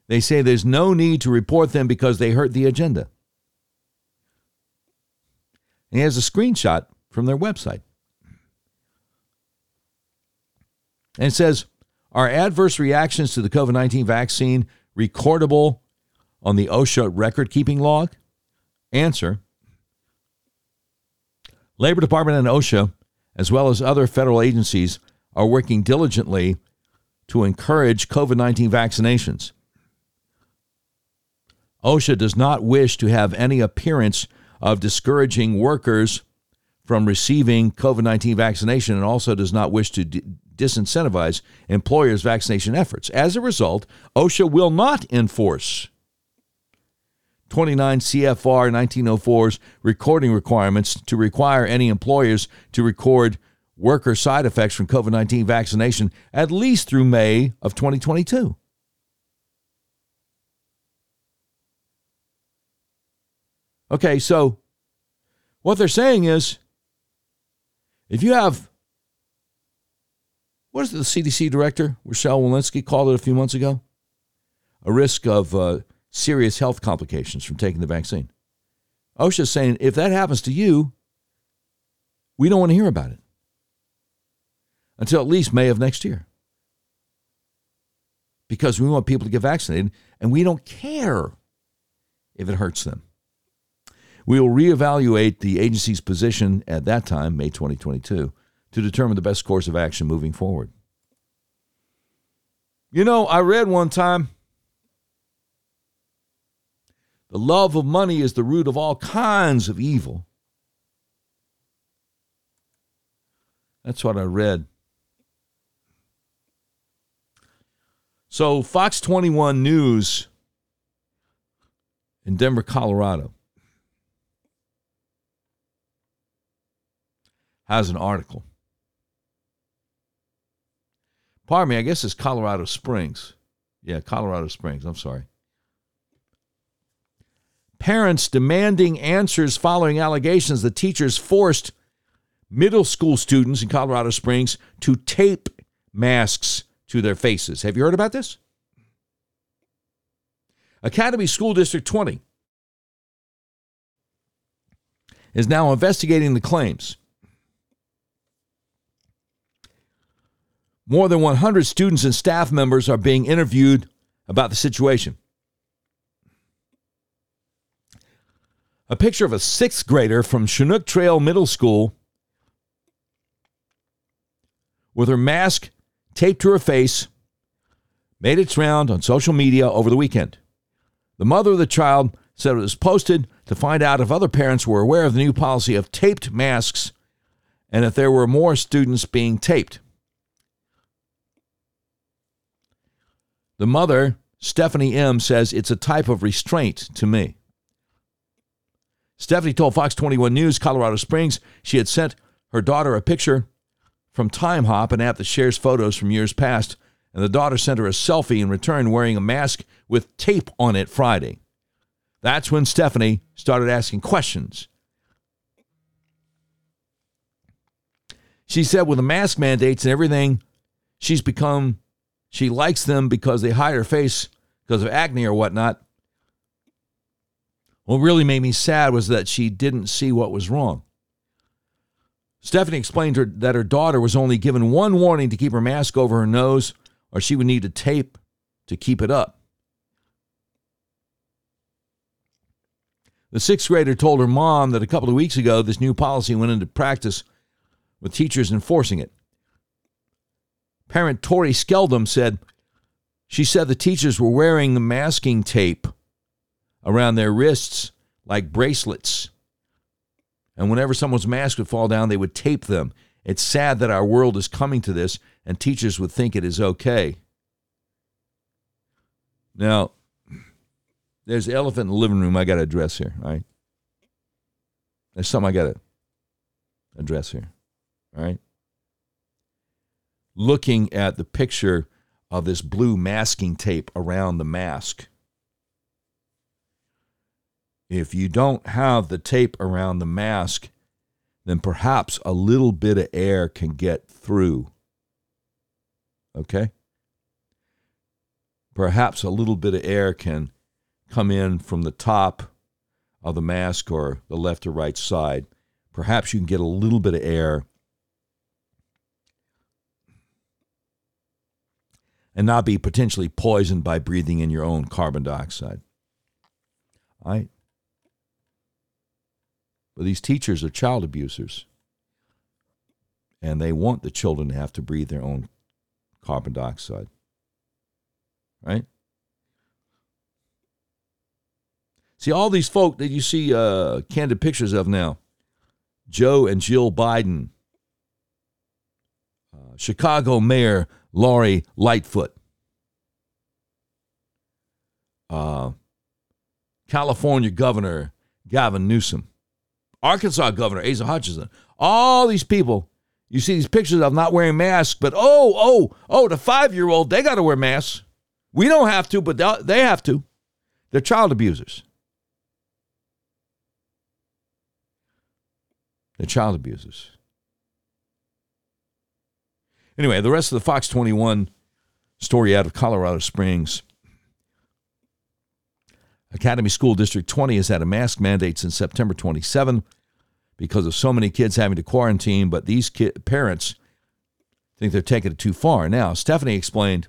They say there's no need to report them because they hurt the agenda. And he has a screenshot from their website. And it says, Are adverse reactions to the COVID 19 vaccine recordable on the OSHA record keeping log? Answer Labor Department and OSHA, as well as other federal agencies, are working diligently to encourage COVID 19 vaccinations. OSHA does not wish to have any appearance of discouraging workers from receiving COVID 19 vaccination and also does not wish to d- disincentivize employers' vaccination efforts. As a result, OSHA will not enforce 29 CFR 1904's recording requirements to require any employers to record worker side effects from COVID 19 vaccination at least through May of 2022. Okay, so what they're saying is if you have, what is it, the CDC director, Rochelle Walensky, called it a few months ago? A risk of uh, serious health complications from taking the vaccine. OSHA's saying if that happens to you, we don't want to hear about it until at least May of next year. Because we want people to get vaccinated and we don't care if it hurts them. We will reevaluate the agency's position at that time, May 2022, to determine the best course of action moving forward. You know, I read one time the love of money is the root of all kinds of evil. That's what I read. So, Fox 21 News in Denver, Colorado has an article. Pardon me, I guess it's Colorado Springs. Yeah, Colorado Springs. I'm sorry. Parents demanding answers following allegations that teachers forced middle school students in Colorado Springs to tape masks to their faces. Have you heard about this? Academy School District 20 is now investigating the claims. More than 100 students and staff members are being interviewed about the situation. A picture of a sixth grader from Chinook Trail Middle School with her mask taped to her face made its round on social media over the weekend. The mother of the child said it was posted to find out if other parents were aware of the new policy of taped masks and if there were more students being taped. The mother, Stephanie M., says it's a type of restraint to me. Stephanie told Fox 21 News Colorado Springs she had sent her daughter a picture from Timehop, an app that shares photos from years past, and the daughter sent her a selfie in return wearing a mask with tape on it Friday. That's when Stephanie started asking questions. She said, with the mask mandates and everything, she's become she likes them because they hide her face because of acne or whatnot. What really made me sad was that she didn't see what was wrong. Stephanie explained her, that her daughter was only given one warning to keep her mask over her nose, or she would need to tape to keep it up. The sixth grader told her mom that a couple of weeks ago this new policy went into practice with teachers enforcing it. Parent Tori Skeldum said she said the teachers were wearing the masking tape around their wrists like bracelets. And whenever someone's mask would fall down, they would tape them. It's sad that our world is coming to this, and teachers would think it is okay. Now, there's the elephant in the living room I got to address here, all right? There's something I got to address here, all right? Looking at the picture of this blue masking tape around the mask. If you don't have the tape around the mask, then perhaps a little bit of air can get through. Okay? Perhaps a little bit of air can come in from the top of the mask or the left or right side. Perhaps you can get a little bit of air and not be potentially poisoned by breathing in your own carbon dioxide. All right? But these teachers are child abusers. And they want the children to have to breathe their own carbon dioxide. Right? See, all these folk that you see uh, candid pictures of now Joe and Jill Biden, uh, Chicago Mayor Lori Lightfoot, uh, California Governor Gavin Newsom, Arkansas Governor Asa Hutchinson, all these people. You see these pictures of not wearing masks, but oh, oh, oh, the five year old, they got to wear masks. We don't have to, but they have to. They're child abusers. They're child abusers. Anyway, the rest of the Fox 21 story out of Colorado Springs. Academy School District 20 has had a mask mandate since September 27 because of so many kids having to quarantine, but these parents think they're taking it too far. Now, Stephanie explained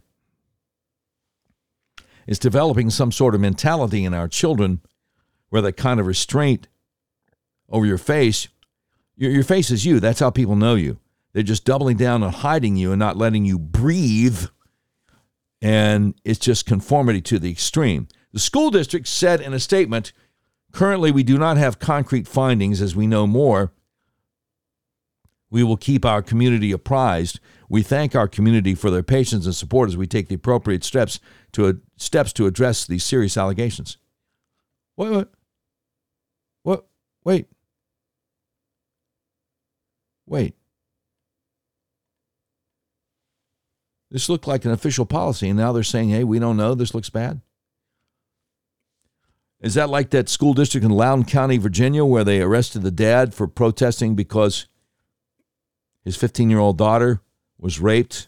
it's developing some sort of mentality in our children where that kind of restraint over your face your, your face is you. That's how people know you. They're just doubling down on hiding you and not letting you breathe. And it's just conformity to the extreme. The school district said in a statement currently, we do not have concrete findings as we know more. We will keep our community apprised. We thank our community for their patience and support as we take the appropriate steps to steps to address these serious allegations. What? What? What? Wait. Wait. This looked like an official policy, and now they're saying, hey, we don't know. This looks bad. Is that like that school district in Loudoun County, Virginia, where they arrested the dad for protesting because his 15 year old daughter was raped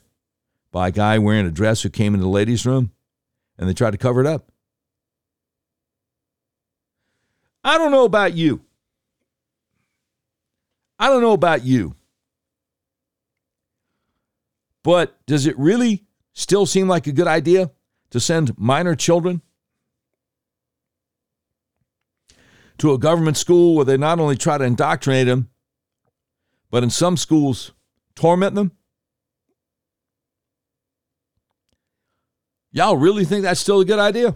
by a guy wearing a dress who came into the ladies' room and they tried to cover it up? I don't know about you. I don't know about you. But does it really still seem like a good idea to send minor children to a government school where they not only try to indoctrinate them, but in some schools torment them? Y'all really think that's still a good idea?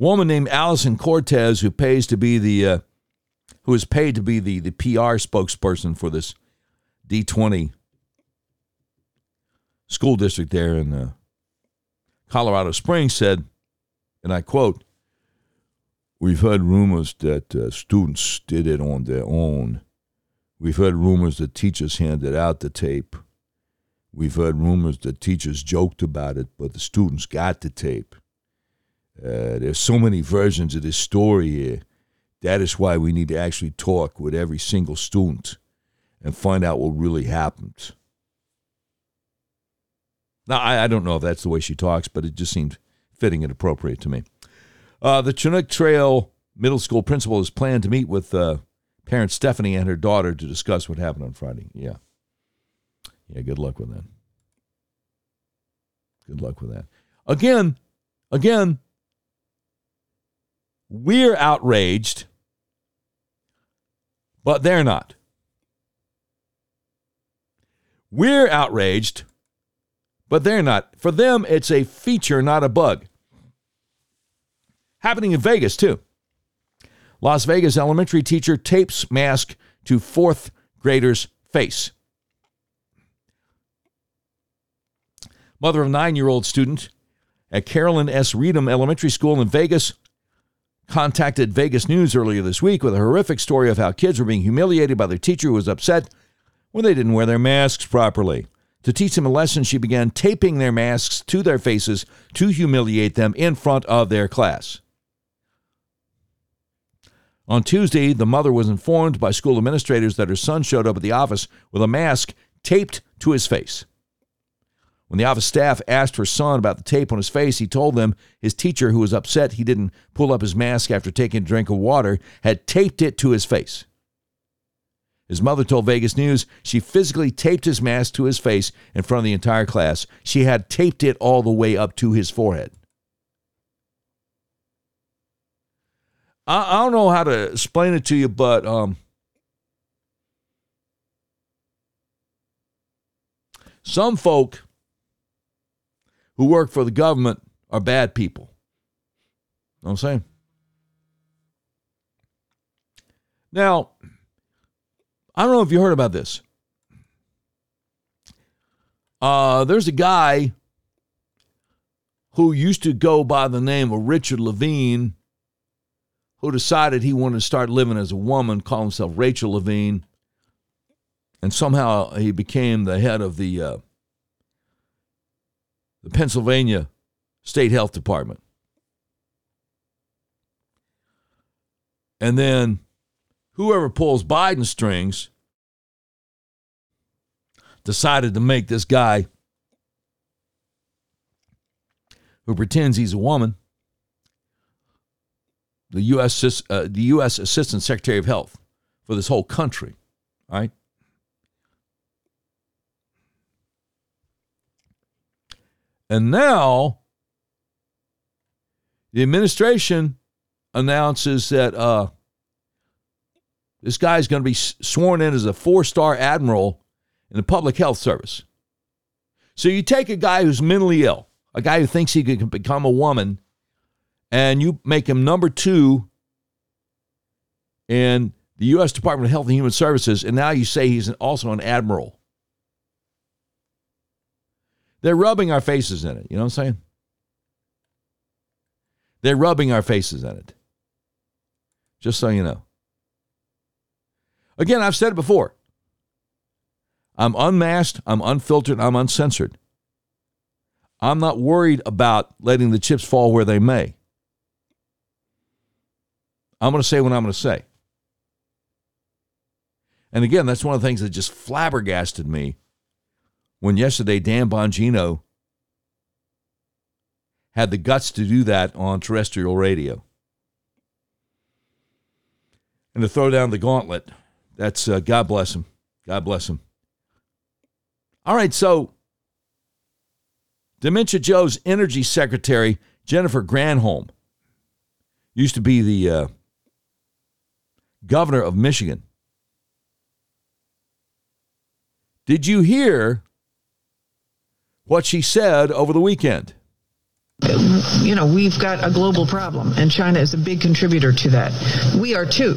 woman named Allison Cortez, who pays to be the, uh, who is paid to be the the PR spokesperson for this D20 school district there in uh, Colorado Springs, said, and I quote, "We've heard rumors that uh, students did it on their own. We've heard rumors that teachers handed out the tape." We've heard rumors that teachers joked about it, but the students got the tape. Uh, there's so many versions of this story here. That is why we need to actually talk with every single student and find out what really happened. Now, I, I don't know if that's the way she talks, but it just seemed fitting and appropriate to me. Uh, the Chinook Trail Middle School principal has planned to meet with uh, parent Stephanie and her daughter to discuss what happened on Friday. Yeah. Yeah, good luck with that. Good luck with that. Again, again, we're outraged, but they're not. We're outraged, but they're not. For them, it's a feature, not a bug. Happening in Vegas, too. Las Vegas elementary teacher tapes mask to fourth grader's face. Mother of nine year old student at Carolyn S. Reedom Elementary School in Vegas contacted Vegas News earlier this week with a horrific story of how kids were being humiliated by their teacher who was upset when they didn't wear their masks properly. To teach them a lesson, she began taping their masks to their faces to humiliate them in front of their class. On Tuesday, the mother was informed by school administrators that her son showed up at the office with a mask taped to his face. When the office staff asked her son about the tape on his face, he told them his teacher, who was upset he didn't pull up his mask after taking a drink of water, had taped it to his face. His mother told Vegas News she physically taped his mask to his face in front of the entire class. She had taped it all the way up to his forehead. I, I don't know how to explain it to you, but um, some folk who work for the government are bad people. You know what I'm saying? Now, I don't know if you heard about this. Uh, there's a guy who used to go by the name of Richard Levine who decided he wanted to start living as a woman, call himself Rachel Levine, and somehow he became the head of the uh, the Pennsylvania State Health Department. And then whoever pulls Biden strings decided to make this guy who pretends he's a woman the U.S. Uh, the U.S. Assistant Secretary of Health for this whole country, right? And now the administration announces that uh, this is going to be sworn in as a four star admiral in the public health service. So you take a guy who's mentally ill, a guy who thinks he can become a woman and you make him number two in the U.S. Department of Health and Human Services, and now you say he's also an admiral. They're rubbing our faces in it. You know what I'm saying? They're rubbing our faces in it. Just so you know. Again, I've said it before. I'm unmasked, I'm unfiltered, I'm uncensored. I'm not worried about letting the chips fall where they may. I'm going to say what I'm going to say. And again, that's one of the things that just flabbergasted me when yesterday Dan Bongino had the guts to do that on terrestrial radio. And to throw down the gauntlet, that's uh, God bless him. God bless him. All right, so Dementia Joe's energy secretary, Jennifer Granholm, used to be the uh, governor of Michigan. Did you hear what she said over the weekend? you know, we've got a global problem, and China is a big contributor to that. We are too,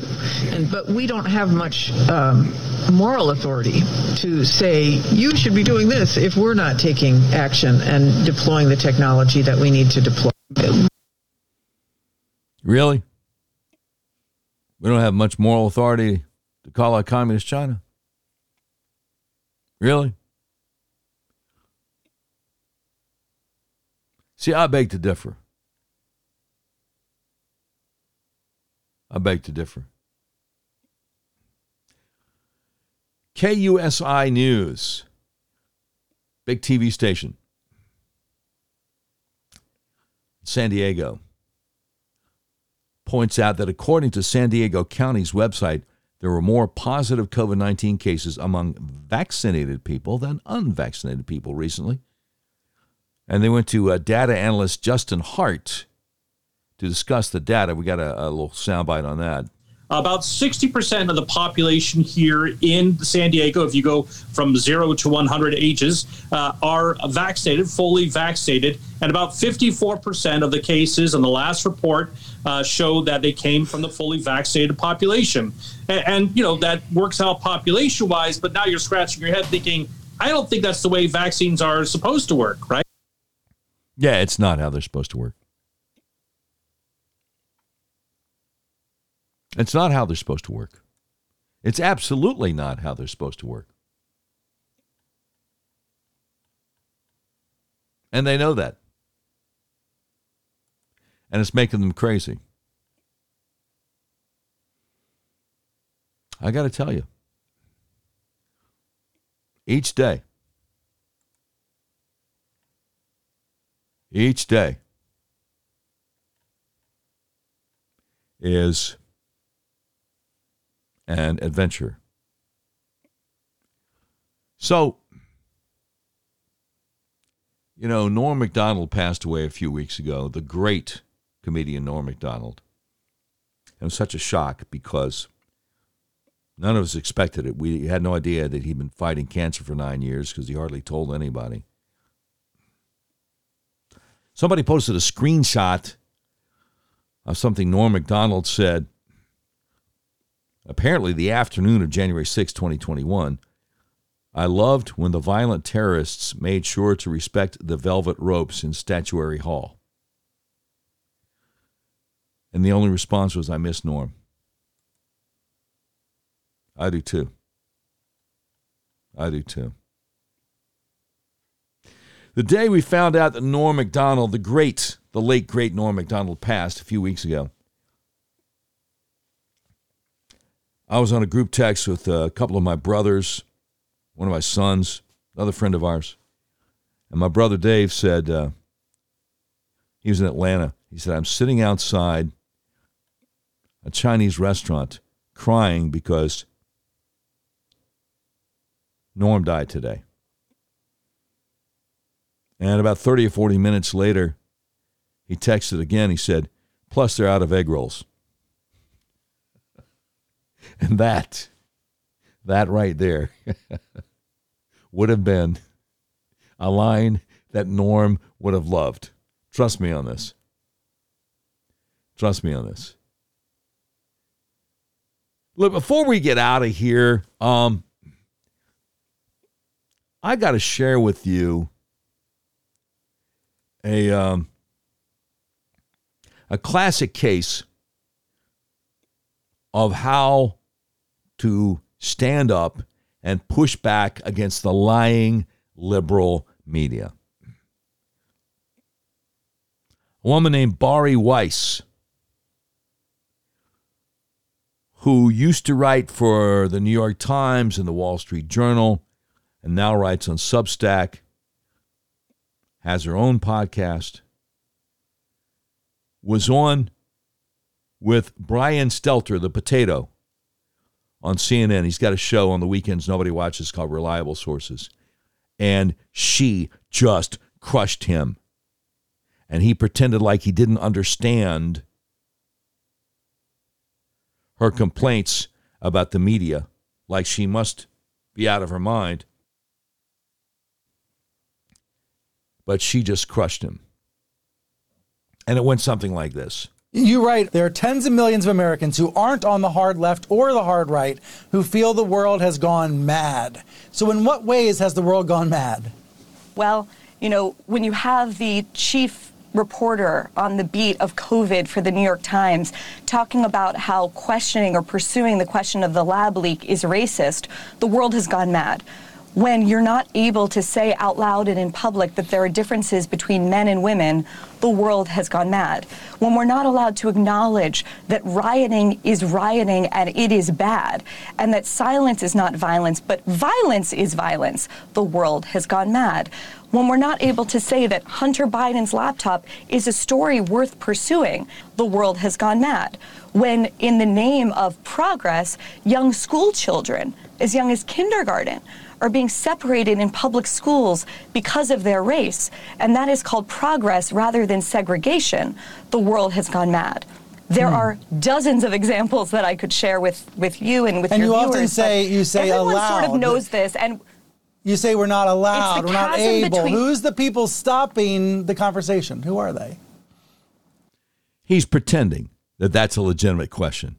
and, but we don't have much um, moral authority to say you should be doing this if we're not taking action and deploying the technology that we need to deploy. Really? We don't have much moral authority to call out communist China. Really? See, I beg to differ. I beg to differ. KUSI News, big TV station, San Diego, points out that according to San Diego County's website, there were more positive COVID 19 cases among vaccinated people than unvaccinated people recently. And they went to uh, data analyst Justin Hart to discuss the data. We got a, a little soundbite on that. About 60% of the population here in San Diego, if you go from zero to 100 ages, uh, are vaccinated, fully vaccinated. And about 54% of the cases in the last report uh, show that they came from the fully vaccinated population. And, and you know, that works out population wise, but now you're scratching your head thinking, I don't think that's the way vaccines are supposed to work, right? Yeah, it's not how they're supposed to work. It's not how they're supposed to work. It's absolutely not how they're supposed to work. And they know that. And it's making them crazy. I got to tell you, each day, each day is an adventure. So, you know, Norm MacDonald passed away a few weeks ago, the great comedian Norm MacDonald. It was such a shock because none of us expected it. We had no idea that he'd been fighting cancer for nine years because he hardly told anybody. Somebody posted a screenshot of something Norm MacDonald said apparently the afternoon of January 6, 2021. I loved when the violent terrorists made sure to respect the velvet ropes in Statuary Hall. And the only response was, I miss Norm. I do too. I do too. The day we found out that Norm MacDonald, the great, the late great Norm MacDonald, passed a few weeks ago, I was on a group text with a couple of my brothers, one of my sons, another friend of ours. And my brother Dave said, uh, he was in Atlanta. He said, I'm sitting outside a Chinese restaurant crying because Norm died today. And about 30 or 40 minutes later, he texted again. He said, plus they're out of egg rolls. [laughs] And that, that right there [laughs] would have been a line that Norm would have loved. Trust me on this. Trust me on this. Look, before we get out of here, um, I got to share with you a um, a classic case of how to stand up and push back against the lying liberal media. A woman named Bari Weiss, who used to write for the New York Times and the Wall Street Journal and now writes on Substack, has her own podcast, was on with Brian Stelter, the potato, on CNN. He's got a show on the weekends nobody watches called Reliable Sources. And she just crushed him. And he pretended like he didn't understand her complaints about the media, like she must be out of her mind. But she just crushed him. And it went something like this. You write, there are tens of millions of Americans who aren't on the hard left or the hard right who feel the world has gone mad. So, in what ways has the world gone mad? Well, you know, when you have the chief reporter on the beat of COVID for the New York Times talking about how questioning or pursuing the question of the lab leak is racist, the world has gone mad when you're not able to say out loud and in public that there are differences between men and women, the world has gone mad. When we're not allowed to acknowledge that rioting is rioting and it is bad, and that silence is not violence, but violence is violence, the world has gone mad when we're not able to say that Hunter Biden's laptop is a story worth pursuing, the world has gone mad. When, in the name of progress, young school children, as young as kindergarten, are being separated in public schools because of their race, and that is called progress rather than segregation, the world has gone mad. There hmm. are dozens of examples that I could share with, with you and with and your you often say you say everyone aloud. sort of knows this, and you say we're not allowed, we're not able. Between- Who's the people stopping the conversation? Who are they? He's pretending that that's a legitimate question.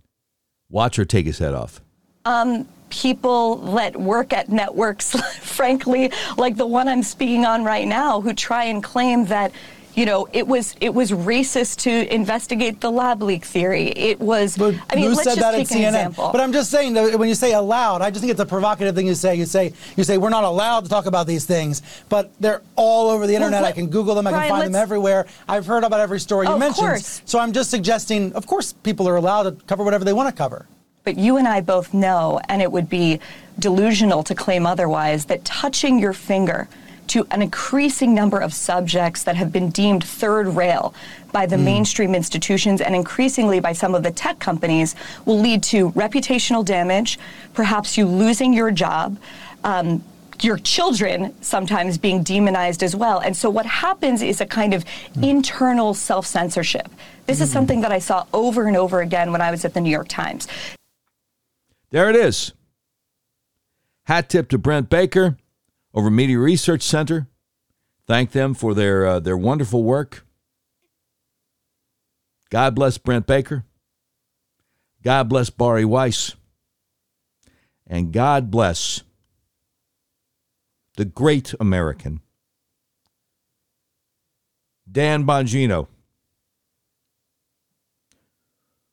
Watch her take his head off. Um, people that work at networks, [laughs] frankly, like the one I'm speaking on right now, who try and claim that you know, it was it was racist to investigate the lab leak theory. It was. But I mean, who let's said just that take at an CNN? example. But I'm just saying that when you say allowed, I just think it's a provocative thing you say. You say you say we're not allowed to talk about these things, but they're all over the internet. Well, I can Google them. I Brian, can find them everywhere. I've heard about every story you mentioned. course. So I'm just suggesting, of course, people are allowed to cover whatever they want to cover. But you and I both know, and it would be delusional to claim otherwise, that touching your finger to an increasing number of subjects that have been deemed third rail by the mm. mainstream institutions and increasingly by some of the tech companies will lead to reputational damage, perhaps you losing your job. Um, your children sometimes being demonized as well. And so what happens is a kind of mm. internal self censorship. This mm. is something that I saw over and over again when I was at the New York Times. There it is. Hat tip to Brent Baker over Media Research Center. Thank them for their uh, their wonderful work. God bless Brent Baker. God bless Bari Weiss. And God bless the great American, Dan Bongino,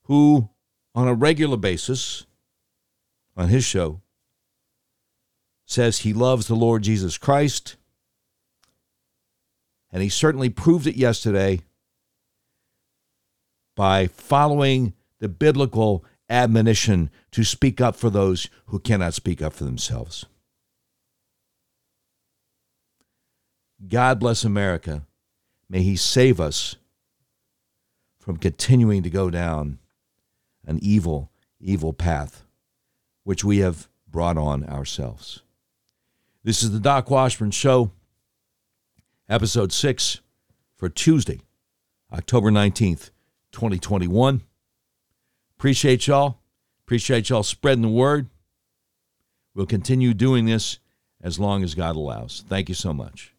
who on a regular basis on his show says he loves the Lord Jesus Christ. And he certainly proved it yesterday by following the biblical admonition to speak up for those who cannot speak up for themselves. God bless America. May He save us from continuing to go down an evil, evil path, which we have brought on ourselves. This is the Doc Washburn Show, episode 6 for Tuesday, October 19th, 2021. Appreciate y'all. Appreciate y'all spreading the word. We'll continue doing this as long as God allows. Thank you so much.